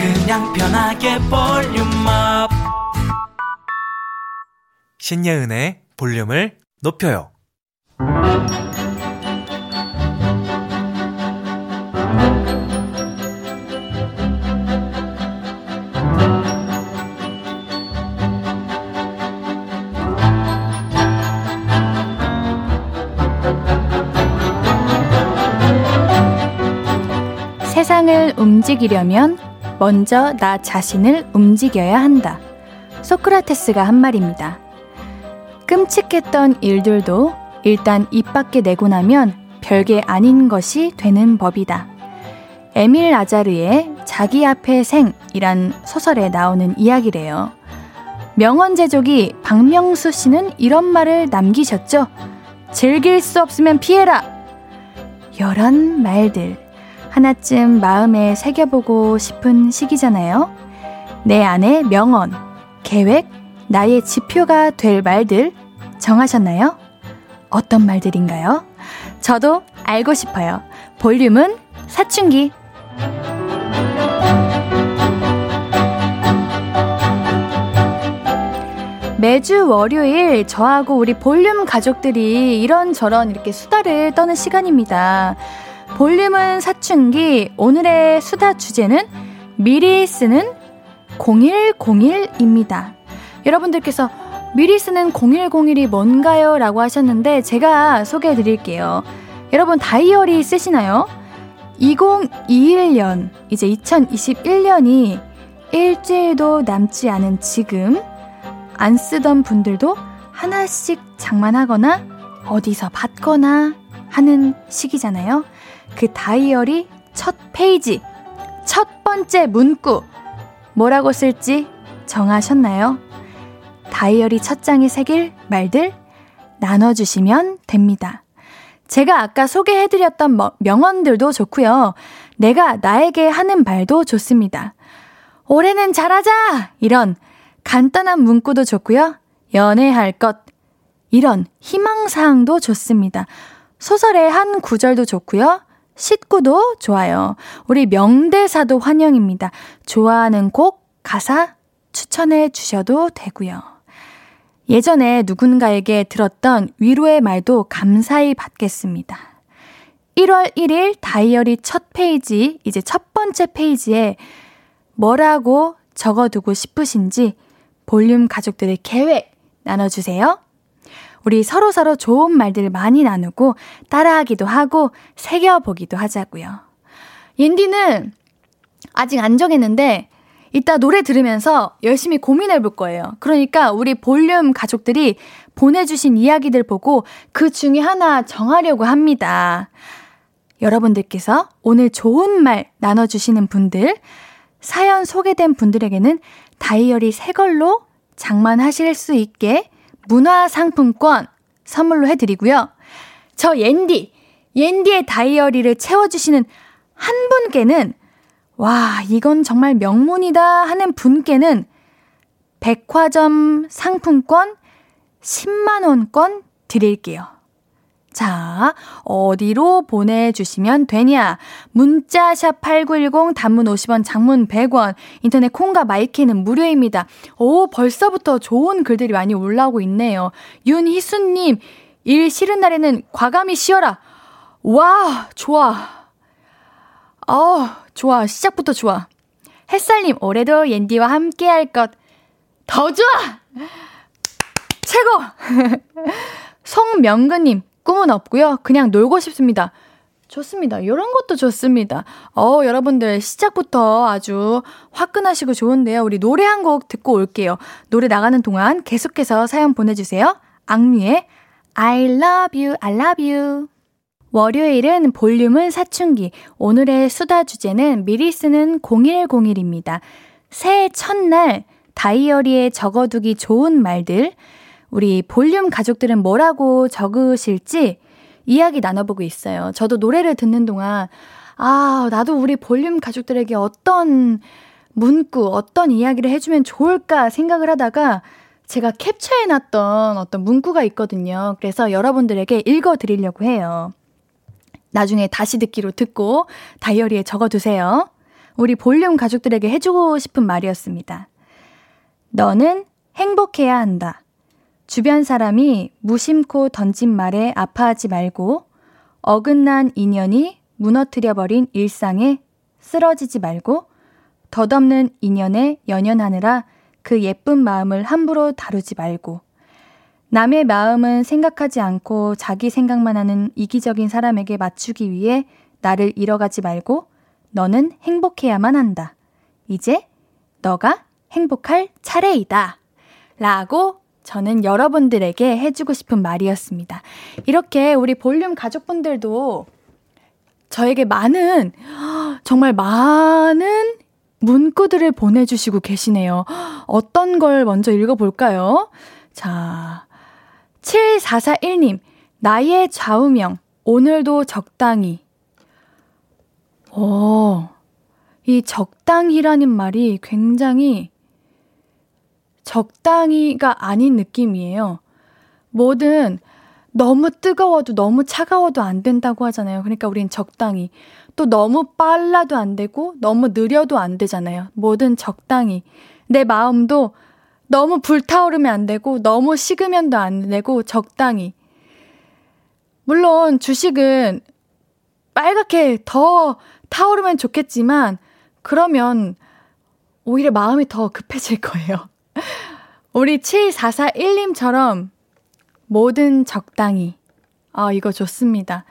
그냥 편하게 볼륨업 신예은의 볼륨을 높여요. 세상을 움직이려면 먼저 나 자신을 움직여야 한다. 소크라테스가 한 말입니다. 끔찍했던 일들도 일단 입 밖에 내고 나면 별게 아닌 것이 되는 법이다. 에밀 아자르의 자기 앞에 생이란 소설에 나오는 이야기래요. 명언 제조기 박명수 씨는 이런 말을 남기셨죠. 즐길 수 없으면 피해라! 열한 말들. 하나쯤 마음에 새겨보고 싶은 시기잖아요. 내 안에 명언, 계획, 나의 지표가 될 말들 정하셨나요? 어떤 말들인가요? 저도 알고 싶어요. 볼륨은 사춘기. 매주 월요일 저하고 우리 볼륨 가족들이 이런저런 이렇게 수다를 떠는 시간입니다. 볼륨은 사춘기 오늘의 수다 주제는 미리 쓰는 0101입니다. 여러분들께서 미리 쓰는 0101이 뭔가요? 라고 하셨는데 제가 소개해 드릴게요. 여러분 다이어리 쓰시나요? 2021년, 이제 2021년이 일주일도 남지 않은 지금 안 쓰던 분들도 하나씩 장만하거나 어디서 받거나 하는 시기잖아요. 그 다이어리 첫 페이지, 첫 번째 문구, 뭐라고 쓸지 정하셨나요? 다이어리 첫 장에 새길 말들 나눠주시면 됩니다. 제가 아까 소개해드렸던 명언들도 좋고요. 내가 나에게 하는 말도 좋습니다. 올해는 잘하자! 이런 간단한 문구도 좋고요. 연애할 것. 이런 희망사항도 좋습니다. 소설의 한 구절도 좋고요. 식구도 좋아요. 우리 명대사도 환영입니다. 좋아하는 곡, 가사 추천해 주셔도 되고요. 예전에 누군가에게 들었던 위로의 말도 감사히 받겠습니다. 1월 1일 다이어리 첫 페이지, 이제 첫 번째 페이지에 뭐라고 적어두고 싶으신지 볼륨 가족들의 계획 나눠주세요. 우리 서로서로 좋은 말들 많이 나누고 따라하기도 하고 새겨보기도 하자고요. 옌디는 아직 안 정했는데 이따 노래 들으면서 열심히 고민해 볼 거예요. 그러니까 우리 볼륨 가족들이 보내주신 이야기들 보고 그 중에 하나 정하려고 합니다. 여러분들께서 오늘 좋은 말 나눠주시는 분들, 사연 소개된 분들에게는 다이어리 새 걸로 장만하실 수 있게 문화상품권 선물로 해드리고요. 저 옌디, 옌디의 다이어리를 채워주시는 한 분께는 와, 이건 정말 명문이다 하는 분께는 백화점 상품권 10만원권 드릴게요. 자, 어디로 보내주시면 되냐? 문자샵 8910 단문 50원, 장문 100원, 인터넷 콩과 my K는 무료입니다. 오, 벌써부터 좋은 글들이 많이 올라오고 있네요. 윤희수님, 일 싫은 날에는 과감히 쉬어라. 와, 좋아. 어, 좋아. 시작부터 좋아. 햇살님, 올해도 옌디와 함께 할 것 더 좋아! 최고! <laughs> 송명근님, 꿈은 없고요. 그냥 놀고 싶습니다. 좋습니다. 이런 것도 좋습니다. 어, 여러분들 시작부터 아주 화끈하시고 좋은데요. 우리 노래 한 곡 듣고 올게요. 노래 나가는 동안 계속해서 사연 보내주세요. 악뮤의 I love you, I love you. 월요일은 볼륨은 사춘기. 오늘의 수다 주제는 미리 쓰는 0101입니다. 새해 첫날 다이어리에 적어두기 좋은 말들, 우리 볼륨 가족들은 뭐라고 적으실지 이야기 나눠보고 있어요. 저도 노래를 듣는 동안, 아, 나도 우리 볼륨 가족들에게 어떤 문구, 어떤 이야기를 해주면 좋을까 생각을 하다가 제가 캡처해놨던 어떤 문구가 있거든요. 그래서 여러분들에게 읽어드리려고 해요. 나중에 다시 듣기로 듣고 다이어리에 적어두세요. 우리 볼륨 가족들에게 해주고 싶은 말이었습니다. 너는 행복해야 한다. 주변 사람이 무심코 던진 말에 아파하지 말고 어긋난 인연이 무너뜨려버린 일상에 쓰러지지 말고 덧없는 인연에 연연하느라 그 예쁜 마음을 함부로 다루지 말고 남의 마음은 생각하지 않고 자기 생각만 하는 이기적인 사람에게 맞추기 위해 나를 잃어가지 말고 너는 행복해야만 한다. 이제 너가 행복할 차례이다. 라고 저는 여러분들에게 해주고 싶은 말이었습니다. 이렇게 우리 볼륨 가족분들도 저에게 많은, 정말 많은 문구들을 보내주시고 계시네요. 어떤 걸 먼저 읽어볼까요? 자, 7441님, 나의 좌우명, 오늘도 적당히. 오, 이 적당히라는 말이 굉장히 적당히가 아닌 느낌이에요. 뭐든 너무 뜨거워도 너무 차가워도 안 된다고 하잖아요. 그러니까 우린 적당히. 또 너무 빨라도 안 되고 너무 느려도 안 되잖아요. 뭐든 적당히. 내 마음도 너무 불타오르면 안 되고 너무 식으면도 안 되고 적당히. 물론 주식은 빨갛게 더 타오르면 좋겠지만 그러면 오히려 마음이 더 급해질 거예요. 우리 7441님처럼 뭐든 적당히. 아, 이거 좋습니다.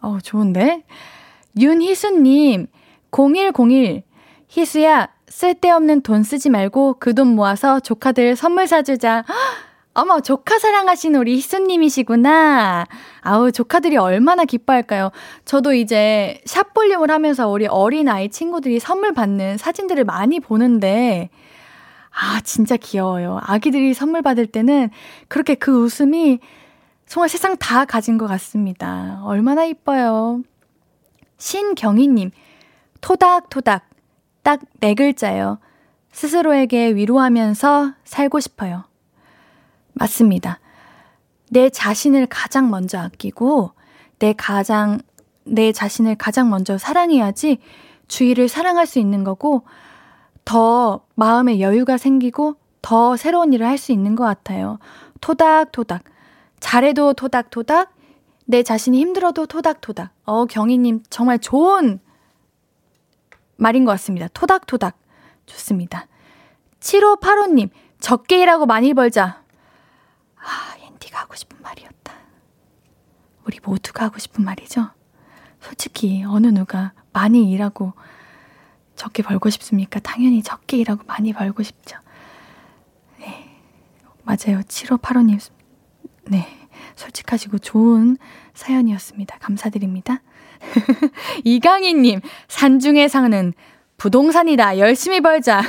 어, 좋은데? 윤희수님, 0101. 희수야, 쓸데없는 돈 쓰지 말고 그 돈 모아서 조카들 선물 사주자. <gasps> 어머, 조카 사랑하시는 우리 희수님이시구나. 아우, 조카들이 얼마나 기뻐할까요? 저도 이제 샵볼륨을 하면서 우리 어린아이 친구들이 선물 받는 사진들을 많이 보는데, 아, 진짜 귀여워요. 아기들이 선물 받을 때는 그렇게 그 웃음이 정말 세상 다 가진 것 같습니다. 얼마나 이뻐요. 신경희님, 토닥토닥, 딱 네 글자요. 스스로에게 위로하면서 살고 싶어요. 맞습니다. 내 자신을 가장 먼저 아끼고, 내 가장, 내 자신을 가장 먼저 사랑해야지 주위를 사랑할 수 있는 거고, 더 마음에 여유가 생기고 더 새로운 일을 할 수 있는 것 같아요. 토닥토닥. 잘해도 토닥토닥. 내 자신이 힘들어도 토닥토닥. 어, 경희님 정말 좋은 말인 것 같습니다. 토닥토닥. 좋습니다. 7585님, 적게 일하고 많이 벌자. 아, 옌디가 하고 싶은 말이었다. 우리 모두가 하고 싶은 말이죠. 솔직히 어느 누가 많이 일하고 적게 벌고 싶습니까? 당연히 적게 일하고 많이 벌고 싶죠. 네. 맞아요. 7585님. 네. 솔직하시고 좋은 사연이었습니다. 감사드립니다. <laughs> 이강희님, 산중에 사는 부동산이다. 열심히 벌자.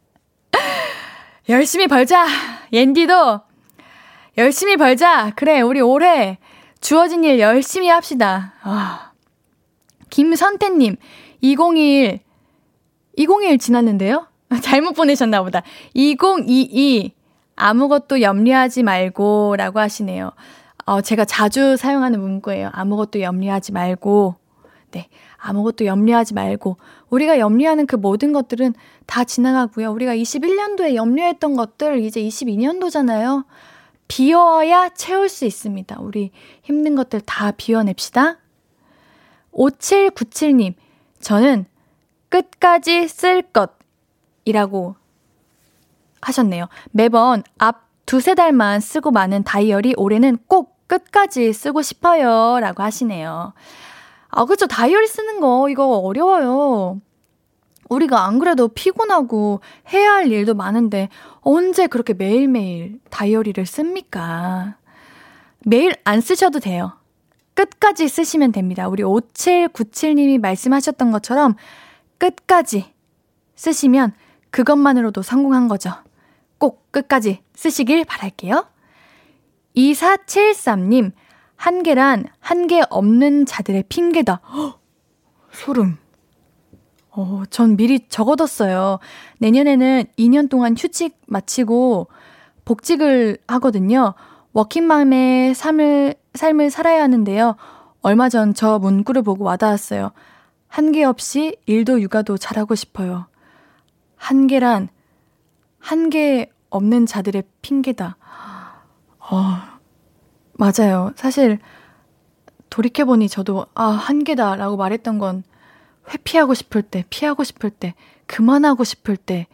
<laughs> 열심히 벌자. 옌디도 열심히 벌자. 그래, 우리 올해 주어진 일 열심히 합시다. 아. 김선태님, 2021, 2021 지났는데요? <laughs> 잘못 보내셨나 보다. 2022, 아무것도 염려하지 말고 라고 하시네요. 어, 제가 자주 사용하는 문구예요. 아무것도 염려하지 말고. 네. 아무것도 염려하지 말고. 우리가 염려하는 그 모든 것들은 다 지나가고요. 우리가 21년도에 염려했던 것들 이제 22년도잖아요. 비워야 채울 수 있습니다. 우리 힘든 것들 다 비워냅시다. 5797님, 저는 끝까지 쓸 것이라고 하셨네요. 매번 앞 두세 달만 쓰고 마는 다이어리 올해는 꼭 끝까지 쓰고 싶어요. 라고 하시네요. 아, 그쵸. 다이어리 쓰는 거, 이거 어려워요. 우리가 안 그래도 피곤하고 해야 할 일도 많은데 언제 그렇게 매일매일 다이어리를 씁니까? 매일 안 쓰셔도 돼요. 끝까지 쓰시면 됩니다. 우리 5797님이 말씀하셨던 것처럼 끝까지 쓰시면 그것만으로도 성공한 거죠. 꼭 끝까지 쓰시길 바랄게요. 2473님, 한계란 한계 없는 자들의 핑계다. 헉, 소름. 어, 전 미리 적어뒀어요. 내년에는 2년 동안 휴직 마치고 복직을 하거든요. 워킹맘의 삶을, 삶을 살아야 하는데요. 얼마 전 저 문구를 보고 와닿았어요. 한계 없이 일도 육아도 잘하고 싶어요. 한계란 한계 없는 자들의 핑계다. 어, 맞아요. 사실 돌이켜보니 저도 아, 한계다 라고 말했던 건 회피하고 싶을 때, 피하고 싶을 때, 그만하고 싶을 때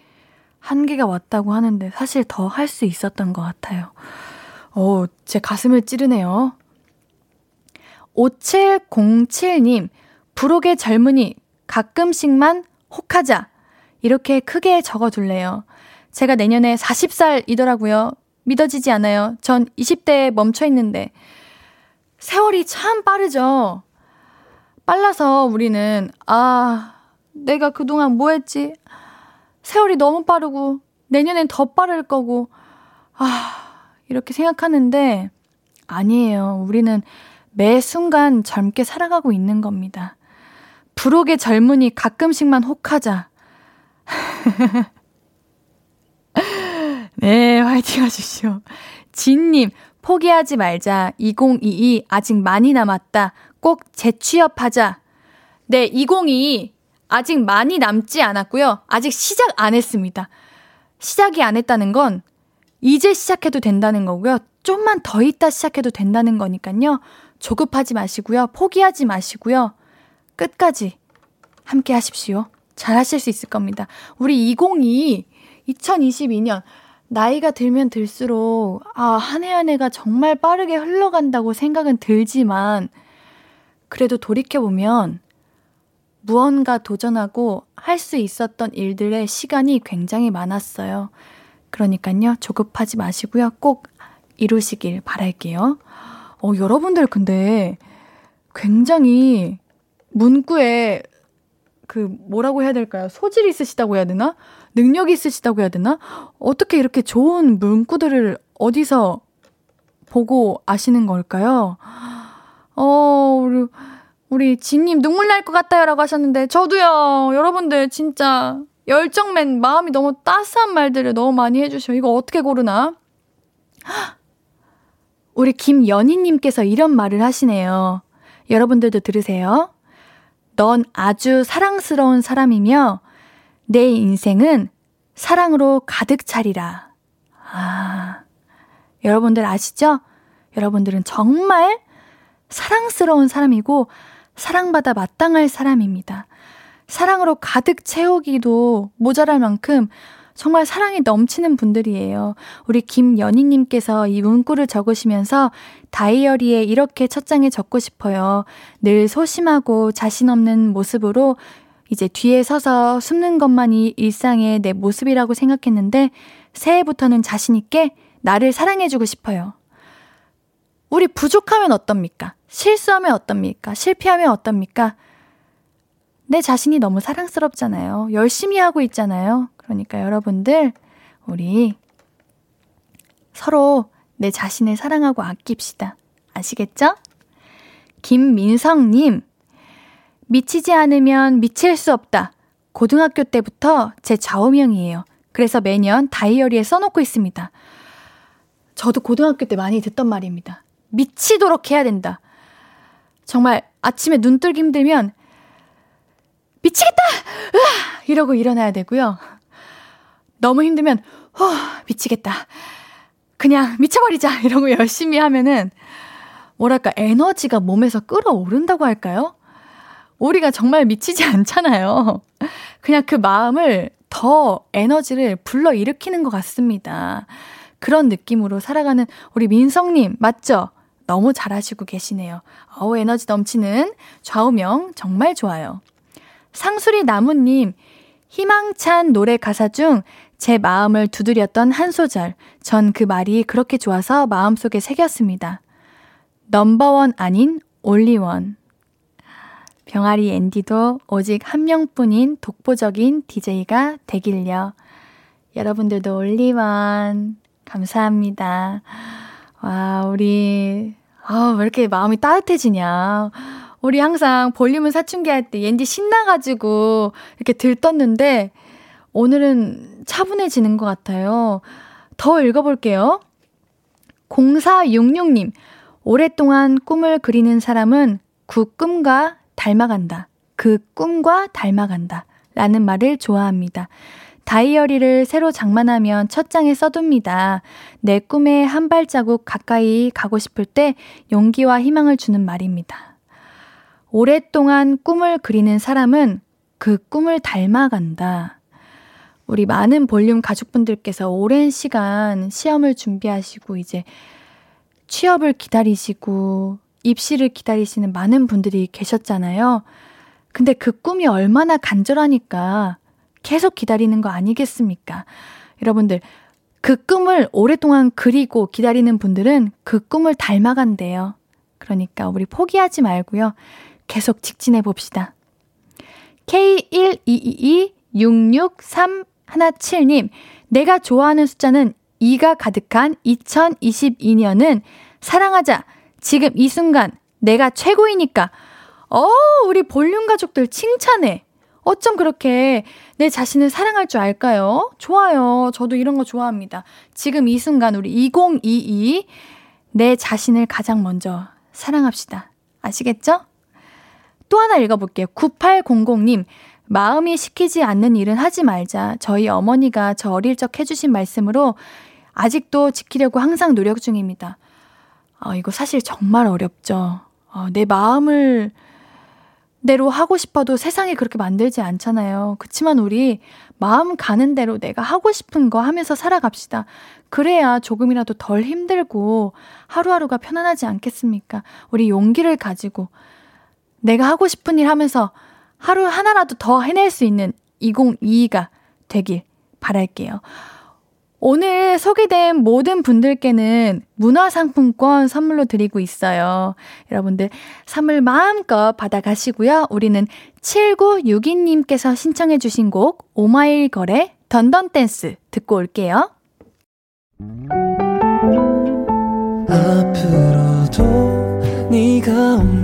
한계가 왔다고 하는데 사실 더 할 수 있었던 것 같아요. 어, 제 가슴을 찌르네요. 5707님, 부록의 젊은이, 가끔씩만 혹하자. 이렇게 크게 적어둘래요. 제가 내년에 40살이더라고요. 믿어지지 않아요. 전 20대에 멈춰 있는데. 세월이 참 빠르죠? 빨라서 우리는, 아, 내가 그동안 뭐 했지? 세월이 너무 빠르고, 내년엔 더 빠를 거고, 아, 이렇게 생각하는데, 아니에요. 우리는 매 순간 젊게 살아가고 있는 겁니다. 부록의 젊은이 가끔씩만 혹하자. <laughs> 네, 화이팅 하십시오. 진님, 포기하지 말자. 2022 아직 많이 남았다. 꼭 재취업하자. 네, 2022 아직 많이 남지 않았고요. 아직 시작 안 했습니다. 시작이 안 했다는 건 이제 시작해도 된다는 거고요. 좀만 더 있다 시작해도 된다는 거니까요. 조급하지 마시고요. 포기하지 마시고요. 끝까지 함께 하십시오. 잘 하실 수 있을 겁니다. 우리 2022, 2022년, 나이가 들면 들수록, 아, 한 해 한 해가 정말 빠르게 흘러간다고 생각은 들지만, 그래도 돌이켜보면, 무언가 도전하고 할 수 있었던 일들의 시간이 굉장히 많았어요. 그러니까요, 조급하지 마시고요. 꼭 이루시길 바랄게요. 어, 여러분들 근데 굉장히 문구에 그 뭐라고 해야 될까요? 소질이 있으시다고 해야 되나? 능력이 있으시다고 해야 되나? 어떻게 이렇게 좋은 문구들을 어디서 보고 아시는 걸까요? 어, 우리, 우리 지님 눈물 날 것 같아요라고 하셨는데, 저도요, 여러분들 진짜 열정맨 마음이 너무 따스한 말들을 너무 많이 해주셔. 이거 어떻게 고르나? 우리 김연희님께서 이런 말을 하시네요. 여러분들도 들으세요. 넌 아주 사랑스러운 사람이며 내 인생은 사랑으로 가득 차리라. 아, 여러분들 아시죠? 여러분들은 정말 사랑스러운 사람이고 사랑받아 마땅할 사람입니다. 사랑으로 가득 채우기도 모자랄 만큼 정말 사랑이 넘치는 분들이에요. 우리 김연희님께서 이 문구를 적으시면서 다이어리에 이렇게 첫 장에 적고 싶어요. 늘 소심하고 자신 없는 모습으로 이제 뒤에 서서 숨는 것만이 일상의 내 모습이라고 생각했는데 새해부터는 자신있게 나를 사랑해주고 싶어요. 우리 부족하면 어떻습니까? 실수하면 어떻습니까? 실패하면 어떻습니까? 내 자신이 너무 사랑스럽잖아요. 열심히 하고 있잖아요. 그러니까 여러분들, 우리 서로 내 자신을 사랑하고 아낍시다. 아시겠죠? 김민성님, 미치지 않으면 미칠 수 없다. 고등학교 때부터 제 좌우명이에요. 그래서 매년 다이어리에 써놓고 있습니다. 저도 고등학교 때 많이 듣던 말입니다. 미치도록 해야 된다. 정말 아침에 눈 뜨기 힘들면 미치겠다! 으아! 이러고 일어나야 되고요. 너무 힘들면, 후, 미치겠다. 그냥 미쳐버리자! 이러고 열심히 하면은, 뭐랄까, 에너지가 몸에서 끌어오른다고 할까요? 우리가 정말 미치지 <laughs> 않잖아요. 그냥 그 마음을 더 에너지를 불러 일으키는 것 같습니다. 그런 느낌으로 살아가는 우리 민성님, 맞죠? 너무 잘하시고 계시네요. 어우, 에너지 넘치는 좌우명 정말 좋아요. 상수리 나무님, 희망찬 노래 가사 중 제 마음을 두드렸던 한 소절. 전 그 말이 그렇게 좋아서 마음속에 새겼습니다. 넘버원 아닌 올리원. 병아리 앤디도 오직 한 명뿐인 독보적인 DJ가 되길요. 여러분들도 올리원. 감사합니다. 와, 우리, 아, 왜 이렇게 마음이 따뜻해지냐. 우리 항상 볼륨을 사춘기 할때 옌디 신나가지고 이렇게 들떴는데 오늘은 차분해지는 것 같아요. 더 읽어볼게요. 0466님, 오랫동안 꿈을 그리는 사람은 그 꿈과 닮아간다. 그 꿈과 닮아간다. 라는 말을 좋아합니다. 다이어리를 새로 장만하면 첫 장에 써둡니다. 내 꿈에 한 발자국 가까이 가고 싶을 때 용기와 희망을 주는 말입니다. 오랫동안 꿈을 그리는 사람은 그 꿈을 닮아간다. 우리 많은 볼륨 가족분들께서 오랜 시간 시험을 준비하시고 이제 취업을 기다리시고 입시를 기다리시는 많은 분들이 계셨잖아요. 근데 그 꿈이 얼마나 간절하니까 계속 기다리는 거 아니겠습니까? 여러분들, 그 꿈을 오랫동안 그리고 기다리는 분들은 그 꿈을 닮아간대요. 그러니까 우리 포기하지 말고요. 계속 직진해 봅시다. K122266317님, 내가 좋아하는 숫자는 2가 가득한 2022년은 사랑하자. 지금 이 순간 내가 최고이니까. 어, 우리 볼륨 가족들 칭찬해. 어쩜 그렇게 내 자신을 사랑할 줄 알까요? 좋아요. 저도 이런 거 좋아합니다. 지금 이 순간 우리 2022, 내 자신을 가장 먼저 사랑합시다. 아시겠죠? 또 하나 읽어볼게요. 9800님, 마음이 시키지 않는 일은 하지 말자. 저희 어머니가 저 어릴 적 해주신 말씀으로 아직도 지키려고 항상 노력 중입니다. 어, 이거 사실 정말 어렵죠. 어, 내 마음을 대로 하고 싶어도 세상이 그렇게 만들지 않잖아요. 그치만 우리 마음 가는 대로 내가 하고 싶은 거 하면서 살아갑시다. 그래야 조금이라도 덜 힘들고 하루하루가 편안하지 않겠습니까? 우리 용기를 가지고 내가 하고 싶은 일 하면서 하루 하나라도 더 해낼 수 있는 2022가 되길 바랄게요. 오늘 소개된 모든 분들께는 문화상품권 선물로 드리고 있어요. 여러분들 선물 마음껏 받아가시고요. 우리는 7962님께서 신청해주신 곡 오마일 거래 던던댄스 듣고 올게요. 앞으로도 네가 없는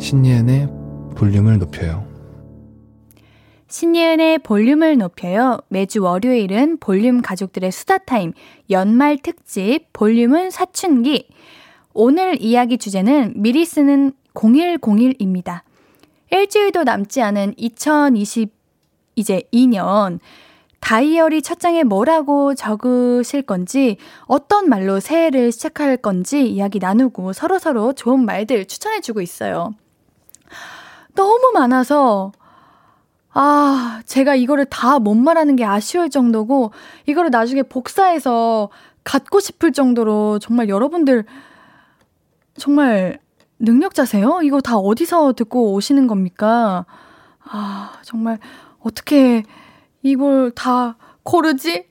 신예은의 볼륨을 높여요 신예은의 볼륨을 높여요. 매주 월요일은 볼륨 가족들의 수다 타임, 연말 특집, 볼륨은 사춘기. 오늘 이야기 주제는 미리 쓰는 0101입니다. 일주일도 남지 않은 2020 이제 2년. 다이어리 첫 장에 뭐라고 적으실 건지, 어떤 말로 새해를 시작할 건지 이야기 나누고 서로서로 좋은 말들 추천해주고 있어요. 너무 많아서 아, 제가 이거를 다 못 말하는 게 아쉬울 정도고, 이거를 나중에 복사해서 갖고 싶을 정도로 정말 여러분들 정말 능력자세요? 이거 다 어디서 듣고 오시는 겁니까? 아, 정말 어떻게 이걸 다 고르지?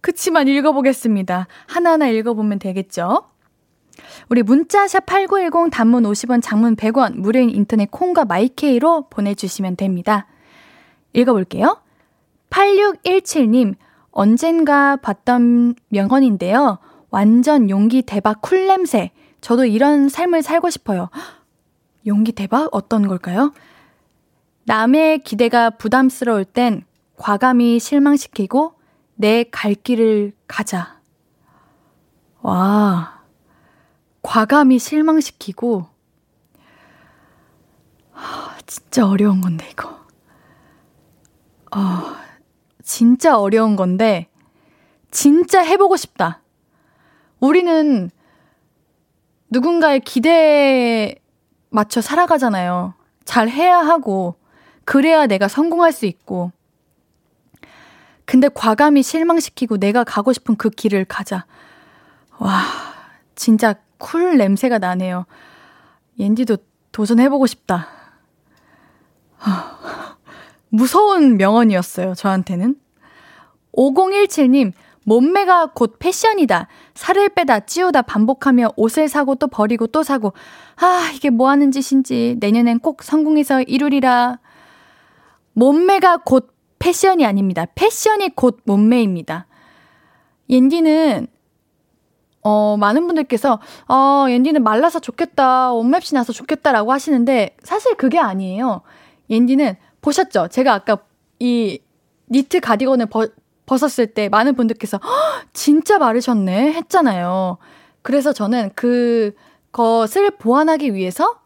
그치만 읽어보겠습니다. 하나하나 읽어보면 되겠죠? 우리 문자샵 8910 단문 50원, 장문 100원, 무료인 인터넷 콩과 마이케이로 보내주시면 됩니다. 읽어볼게요. 8617님, 언젠가 봤던 명언인데요. 완전 용기 대박 쿨 냄새. 저도 이런 삶을 살고 싶어요. 용기 대박? 어떤 걸까요? 남의 기대가 부담스러울 땐 과감히 실망시키고 내 갈 길을 가자. 와. 과감히 실망시키고. 하, 진짜 어려운 건데, 이거. 어, 진짜 어려운 건데, 진짜 해보고 싶다. 우리는 누군가의 기대에 맞춰 살아가잖아요. 잘 해야 하고, 그래야 내가 성공할 수 있고. 근데 과감히 실망시키고 내가 가고 싶은 그 길을 가자. 와, 진짜 쿨 냄새가 나네요. 옌디도 도전해보고 싶다. 무서운 명언이었어요, 저한테는. 5017님, 몸매가 곧 패션이다. 살을 빼다 찌우다 반복하며 옷을 사고 또 버리고 또 사고. 아, 이게 뭐 하는 짓인지 내년엔 꼭 성공해서 이루리라. 몸매가 곧 패션이 아닙니다. 패션이 곧 몸매입니다. 옌디는 어, 많은 분들께서, 어, 옌디는 말라서 좋겠다, 옷맵시 나서 좋겠다라고 하시는데, 사실 그게 아니에요. 옌디는 보셨죠? 제가 아까 이 니트 가디건을 벗, 벗었을 때 많은 분들께서 진짜 마르셨네 했잖아요. 그래서 저는 그 것을 보완하기 위해서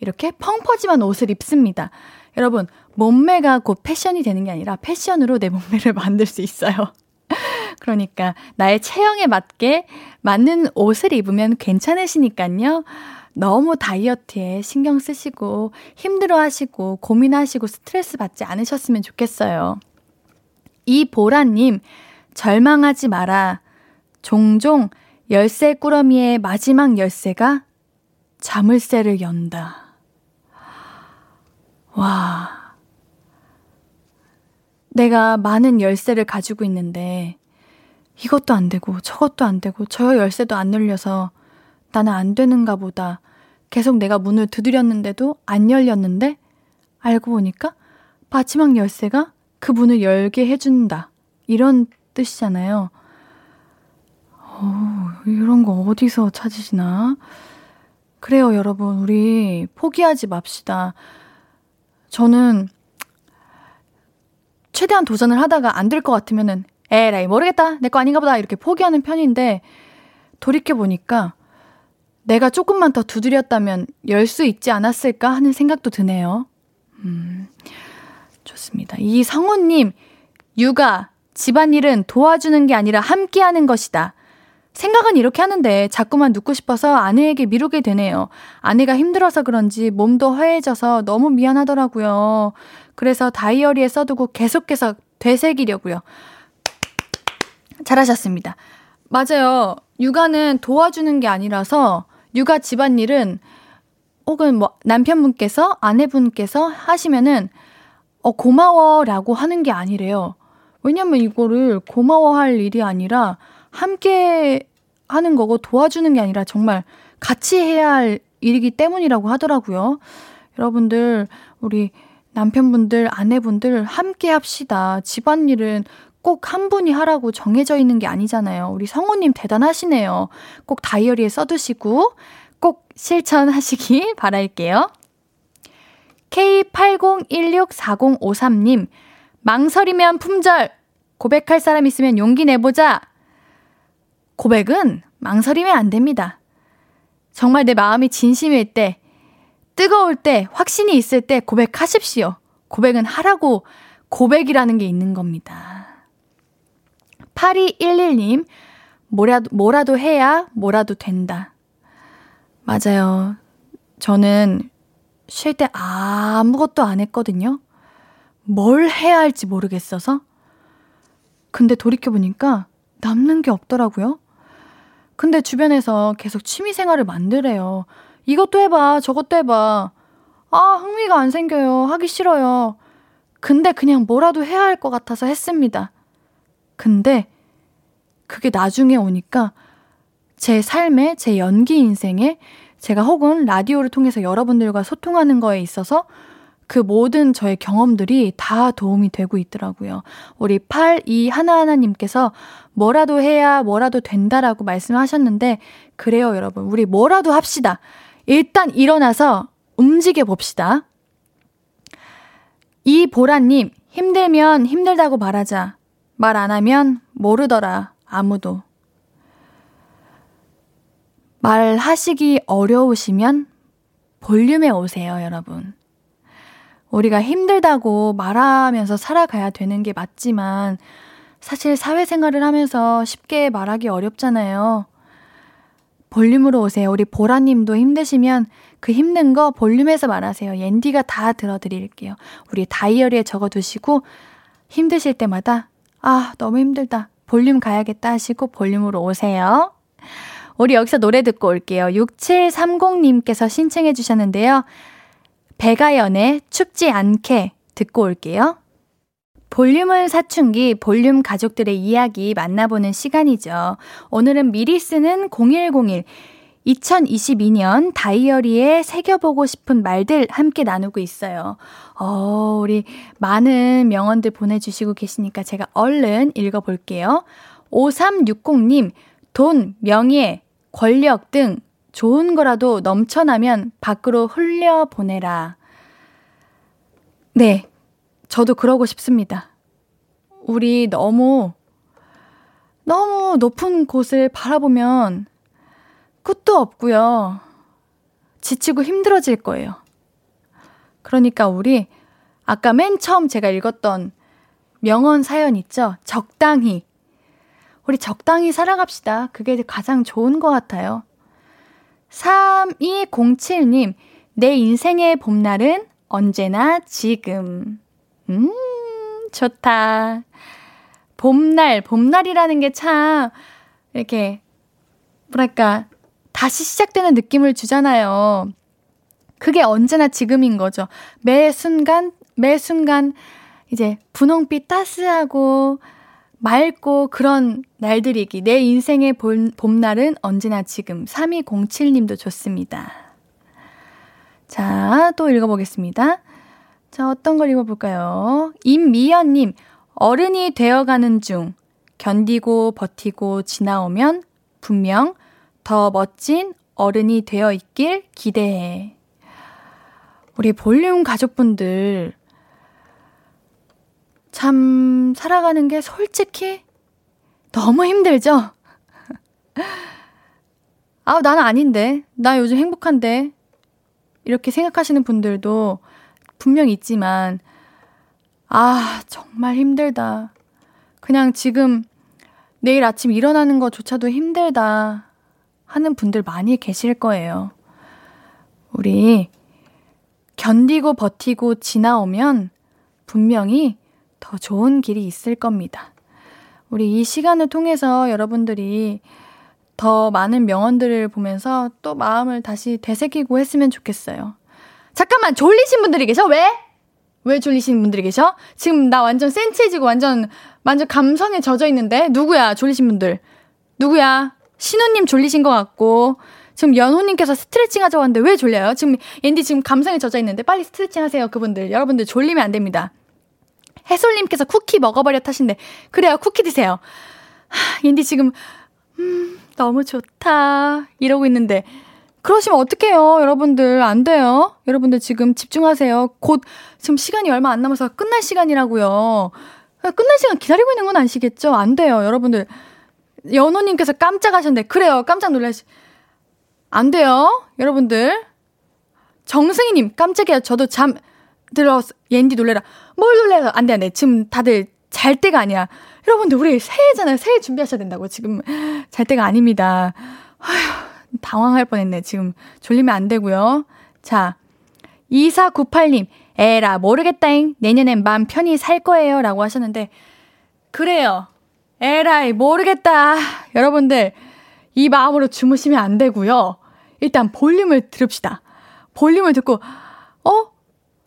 이렇게 펑퍼짐한 옷을 입습니다. 여러분, 몸매가 곧 패션이 되는 게 아니라 패션으로 내 몸매를 <laughs> 만들 수 있어요. 그러니까 나의 체형에 맞게 맞는 옷을 입으면 괜찮으시니까요. 너무 다이어트에 신경 쓰시고 힘들어 하시고 고민하시고 스트레스 받지 않으셨으면 좋겠어요. 이보라님, 절망하지 마라. 종종 열쇠 꾸러미의 마지막 열쇠가 자물쇠를 연다. 와. 내가 많은 열쇠를 가지고 있는데 이것도 안 되고 저것도 안 되고 저 열쇠도 안 열려서 나는 안 되는가 보다. 계속 내가 문을 두드렸는데도 안 열렸는데 알고 보니까 마지막 열쇠가 그 문을 열게 해준다. 이런 뜻이잖아요. 어, 이런 거 어디서 찾으시나? 그래요, 여러분. 우리 포기하지 맙시다. 저는 최대한 도전을 하다가 안 될 것 같으면은 에라이 모르겠다 내 거 아닌가 보다 이렇게 포기하는 편인데 돌이켜 보니까 내가 조금만 더 두드렸다면 열 수 있지 않았을까 하는 생각도 드네요. 음, 좋습니다. 이 성우님, 육아, 집안일은 도와주는 게 아니라 함께 하는 것이다. 생각은 이렇게 하는데 자꾸만 눕고 싶어서 아내에게 미루게 되네요. 아내가 힘들어서 그런지 몸도 허해져서 너무 미안하더라고요. 그래서 다이어리에 써두고 계속해서 되새기려고요. 잘하셨습니다. 맞아요. 육아는 도와주는 게 아니라서 육아 집안일은 혹은 뭐 남편분께서 아내분께서 하시면은 어 고마워라고 하는 게 아니래요. 왜냐면 이거를 고마워할 일이 아니라 함께 하는 거고 도와주는 게 아니라 정말 같이 해야 할 일이기 때문이라고 하더라고요. 여러분들 우리 남편분들, 아내분들 함께 합시다. 집안일은 꼭 한 분이 하라고 정해져 있는 게 아니잖아요. 우리 성우님 대단하시네요. 꼭 다이어리에 써두시고 꼭 실천하시기 <laughs> 바랄게요. K80164053님, 망설이면 품절, 고백할 사람 있으면 용기 내보자. 고백은 망설이면 안 됩니다. 정말 내 마음이 진심일 때, 뜨거울 때, 확신이 있을 때 고백하십시오. 고백은 하라고 고백이라는 게 있는 겁니다. 8211님, 뭐라도, 뭐라도 해야 뭐라도 된다. 맞아요. 저는 쉴 때 아무것도 안 했거든요. 뭘 해야 할지 모르겠어서. 근데 돌이켜보니까 남는 게 없더라고요. 근데 주변에서 계속 취미 생활을 만들래요. 이것도 해봐, 저것도 해봐. 아, 흥미가 안 생겨요. 하기 싫어요. 근데 그냥 뭐라도 해야 할 것 같아서 했습니다. 근데 그게 나중에 오니까 제 삶에, 제 연기 인생에 제가 혹은 라디오를 통해서 여러분들과 소통하는 거에 있어서 그 모든 저의 경험들이 다 도움이 되고 있더라고요. 우리 82 하나하나님께서 뭐라도 해야 뭐라도 된다라고 말씀하셨는데, 그래요, 여러분. 우리 뭐라도 합시다. 일단 일어나서 움직여 봅시다. 이 보라님, 힘들면 힘들다고 말하자. 말 안 하면 모르더라, 아무도. 말하시기 어려우시면 볼륨에 오세요, 여러분. 우리가 힘들다고 말하면서 살아가야 되는 게 맞지만 사실 사회생활을 하면서 쉽게 말하기 어렵잖아요. 볼륨으로 오세요. 우리 보라님도 힘드시면 그 힘든 거 볼륨에서 말하세요. 옌디가 다 들어드릴게요. 우리 다이어리에 적어두시고 힘드실 때마다 아 너무 힘들다. 볼륨 가야겠다 하시고 볼륨으로 오세요. 우리 여기서 노래 듣고 올게요. 6730님께서 신청해 주셨는데요. 배가연의 춥지 않게 듣고 올게요. 볼륨을 사춘기, 볼륨 가족들의 이야기 만나보는 시간이죠. 오늘은 미리 쓰는 0101. 2022년 다이어리에 새겨보고 싶은 말들 함께 나누고 있어요. 어, 우리 많은 명언들 보내주시고 계시니까 제가 얼른 읽어볼게요. 5360님, 돈, 명예, 권력 등 좋은 거라도 넘쳐나면 밖으로 흘려보내라. 네, 저도 그러고 싶습니다. 우리 너무, 너무 높은 곳을 바라보면 끝도 없고요. 지치고 힘들어질 거예요. 그러니까 우리 아까 맨 처음 제가 읽었던 명언 사연 있죠? 적당히. 우리 적당히 살아갑시다. 그게 가장 좋은 것 같아요. 3207님, 내 인생의 봄날은 언제나 지금. 음, 좋다. 봄날, 봄날이라는 게 참, 이렇게, 뭐랄까, 다시 시작되는 느낌을 주잖아요. 그게 언제나 지금인 거죠. 매 순간, 매 순간, 이제 분홍빛 따스하고, 맑고 그런 날들이기. 내 인생의 봄, 봄날은 언제나 지금. 3207님도 좋습니다. 자, 또 읽어보겠습니다. 자, 어떤 걸 읽어볼까요? 임미연님, 어른이 되어가는 중, 견디고 버티고 지나오면 분명 더 멋진 어른이 되어 있길 기대해. 우리 볼륨 가족분들, 참, 살아가는 게 솔직히 너무 힘들죠? <laughs> 아, 나는 아닌데. 나 요즘 행복한데. 이렇게 생각하시는 분들도 분명 있지만, 아, 정말 힘들다. 그냥 지금 내일 아침 일어나는 것조차도 힘들다. 하는 분들 많이 계실 거예요. 우리 견디고 버티고 지나오면 분명히 더 좋은 길이 있을 겁니다. 우리 이 시간을 통해서 여러분들이 더 많은 명언들을 보면서 또 마음을 다시 되새기고 했으면 좋겠어요. 잠깐만, 졸리신 분들이 계셔? 왜? 왜 졸리신 분들이 계셔? 지금 나 완전 센치해지고 완전, 완전 감성에 젖어 있는데? 누구야, 졸리신 분들? 누구야? 신우님 졸리신 것 같고, 지금 연호님께서 스트레칭 하자고 하는데 왜 졸려요? 지금 앤디 지금 감성에 젖어 있는데 빨리 스트레칭 하세요, 그분들. 여러분들 졸리면 안 됩니다. 해솔님께서 쿠키 먹어버려 타신데. 그래요, 쿠키 드세요. 하, 옌디 지금, 음, 너무 좋다. 이러고 있는데. 그러시면 어떡해요, 여러분들. 안 돼요. 여러분들 지금 집중하세요. 곧, 지금 시간이 얼마 안 남아서 끝날 시간이라고요. 끝날 시간 기다리고 있는 건 아시겠죠? 안 돼요, 여러분들. 연호님께서 깜짝 하셨는데, 그래요, 깜짝 놀라시. 안 돼요, 여러분들. 정승희님, 깜짝이야. 저도 잠 들어서, 옌디 놀래라. 뭘 놀래라. 안 돼, 안 돼. 지금 다들 잘 때가 아니야. 여러분들, 우리 새해잖아요. 새해 준비하셔야 된다고. 지금 잘 때가 아닙니다. 아휴. 당황할 뻔 했네. 지금 졸리면 안 되고요. 자, 2498님, 에라, 모르겠다잉. 내년엔 마음 편히 살 거예요. 라고 하셨는데, 그래요. 에라이, 모르겠다. 여러분들, 이 마음으로 주무시면 안 되고요. 일단 볼륨을 들읍시다. 볼륨을 듣고, 어?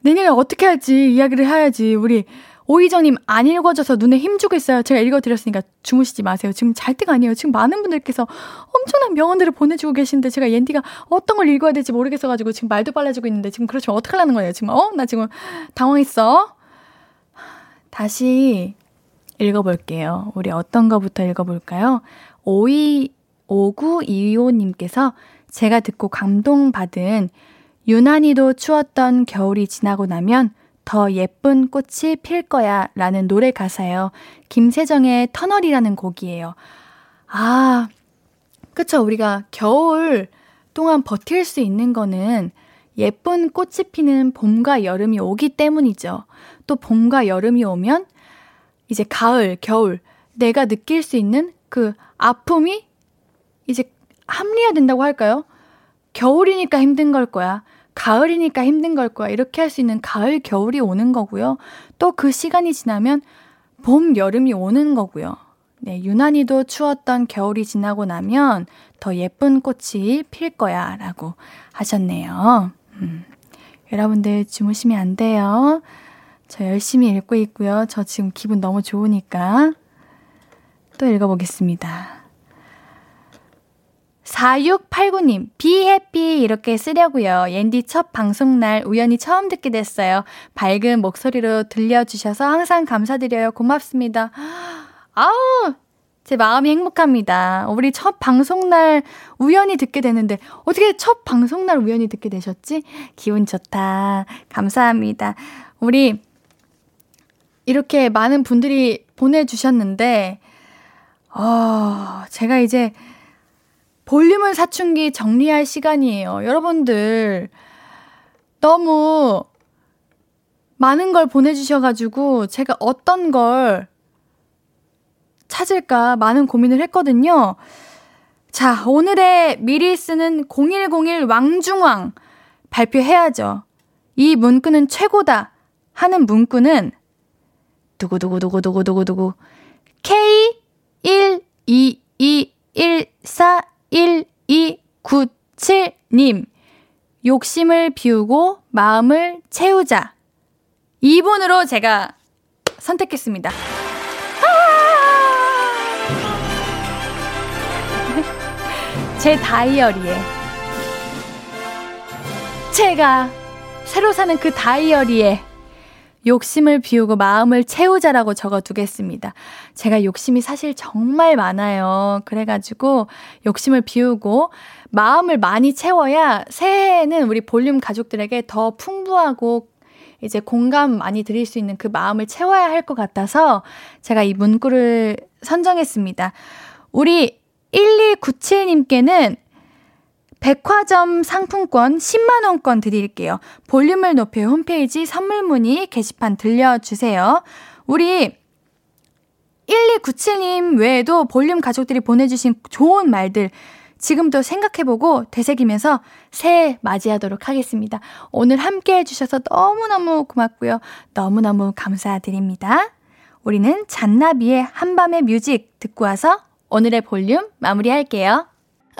내년에 어떻게 할지 이야기를 해야지. 우리 오이정님 안 읽어져서 눈에 힘주고 있어요. 제가 읽어드렸으니까 주무시지 마세요. 지금 잘 때가 아니에요. 지금 많은 분들께서 엄청난 명언들을 보내주고 계신데 제가 옌디가 어떤 걸 읽어야 될지 모르겠어가지고 지금 말도 빨라지고 있는데 지금 그렇지면 어떡하려는 거예요. 지금 어? 나 지금 당황했어. 다시 읽어볼게요. 우리 어떤 거부터 읽어볼까요? 52, 5925님께서 제가 듣고 감동받은 유난히도 추웠던 겨울이 지나고 나면 더 예쁜 꽃이 필 거야 라는 노래 가사예요. 김세정의 터널이라는 곡이에요. 아, 그쵸. 우리가 겨울 동안 버틸 수 있는 거는 예쁜 꽃이 피는 봄과 여름이 오기 때문이죠. 또 봄과 여름이 오면 이제 가을, 겨울, 내가 느낄 수 있는 그 아픔이 이제 합리화 된다고 할까요? 겨울이니까 힘든 걸 거야. 가을이니까 힘든 걸 거야. 이렇게 할 수 있는 가을, 겨울이 오는 거고요. 또 그 시간이 지나면 봄, 여름이 오는 거고요. 네, 유난히도 추웠던 겨울이 지나고 나면 더 예쁜 꽃이 필 거야. 라고 하셨네요. 음, 여러분들 주무시면 안 돼요. 저 열심히 읽고 있고요. 저 지금 기분 너무 좋으니까 또 읽어보겠습니다. 4689님, 비해피 이렇게 쓰려고요. 옌디 첫 방송 날 우연히 처음 듣게 됐어요. 밝은 목소리로 들려주셔서 항상 감사드려요. 고맙습니다. <gasps> 아우, 제 마음이 행복합니다. 우리 첫 방송 날 우연히 듣게 되는데, 어떻게 첫 방송 날 우연히 듣게 되셨지? 기분 좋다. 감사합니다. 우리, 이렇게 많은 분들이 보내주셨는데, 어, 제가 이제 볼륨을 사춘기 정리할 시간이에요. 여러분들, 너무 많은 걸 보내주셔가지고, 제가 어떤 걸 찾을까 많은 고민을 했거든요. 자, 오늘의 미리 쓰는 0101 왕중왕 발표해야죠. 이 문구는 최고다 하는 문구는 두구두구두구두구두구두구 K12214 1297님, 욕심을 비우고 마음을 채우자. 이분으로 제가 선택했습니다. 제 다이어리에 제가 새로 사는 그 다이어리에 욕심을 비우고 마음을 채우자라고 적어 두겠습니다. 제가 욕심이 사실 정말 많아요. 그래가지고 욕심을 비우고 마음을 많이 채워야 새해에는 우리 볼륨 가족들에게 더 풍부하고 이제 공감 많이 드릴 수 있는 그 마음을 채워야 할 것 같아서 제가 이 문구를 선정했습니다. 우리 1297님께는 백화점 상품권 10만원권 드릴게요. 볼륨을 높여 홈페이지 선물 문의 게시판 들려주세요. 우리 1297님 외에도 볼륨 가족들이 보내주신 좋은 말들 지금도 생각해보고 되새기면서 새해 맞이하도록 하겠습니다. 오늘 함께 해주셔서 너무너무 고맙고요. 너무너무 감사드립니다. 우리는 잔나비의 한밤의 뮤직 듣고 와서 오늘의 볼륨 마무리할게요.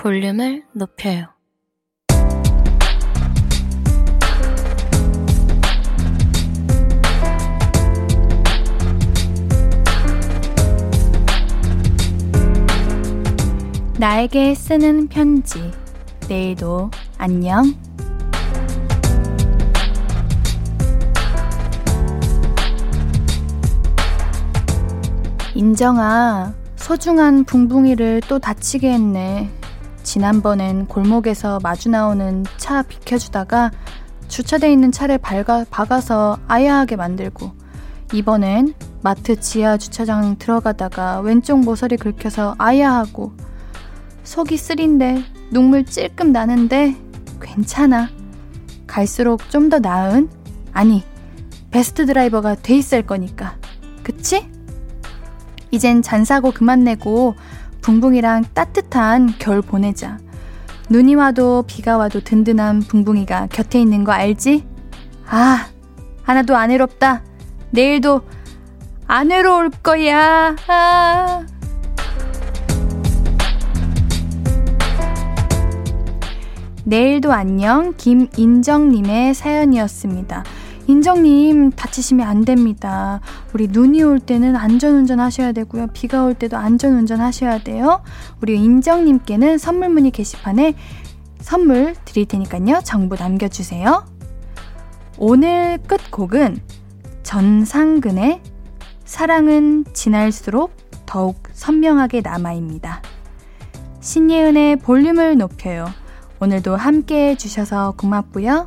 볼륨을 높여요. 나에게 쓰는 편지. 내일도 안녕. 인정아, 소중한 붕붕이를 또 다치게 했네. 지난번엔 골목에서 마주 나오는 차 비켜주다가 주차돼 있는 차를 박아, 박아서 아야하게 만들고 이번엔 마트 지하 주차장 들어가다가 왼쪽 모서리 긁혀서 아야하고 속이 쓰린데 눈물 찔끔 나는데 괜찮아. 갈수록 좀 더 나은? 아니, 베스트 드라이버가 돼 있을 거니까. 그치? 이젠 잔 사고 그만 내고 붕붕이랑 따뜻한 겨울 보내자. 눈이 와도 비가 와도 든든한 붕붕이가 곁에 있는 거 알지? 아, 하나도 안 외롭다. 내일도 안 외로울 거야. 아. 내일도 안녕 김인정님의 사연이었습니다. 인정님 다치시면 안 됩니다. 우리 눈이 올 때는 안전운전 하셔야 되고요. 비가 올 때도 안전운전 하셔야 돼요. 우리 인정님께는 선물 문의 게시판에 선물 드릴 테니까요. 정보 남겨주세요. 오늘 끝곡은 전상근의 사랑은 지날수록 더욱 선명하게 남아입니다. 신예은의 볼륨을 높여요. 오늘도 함께 해주셔서 고맙고요.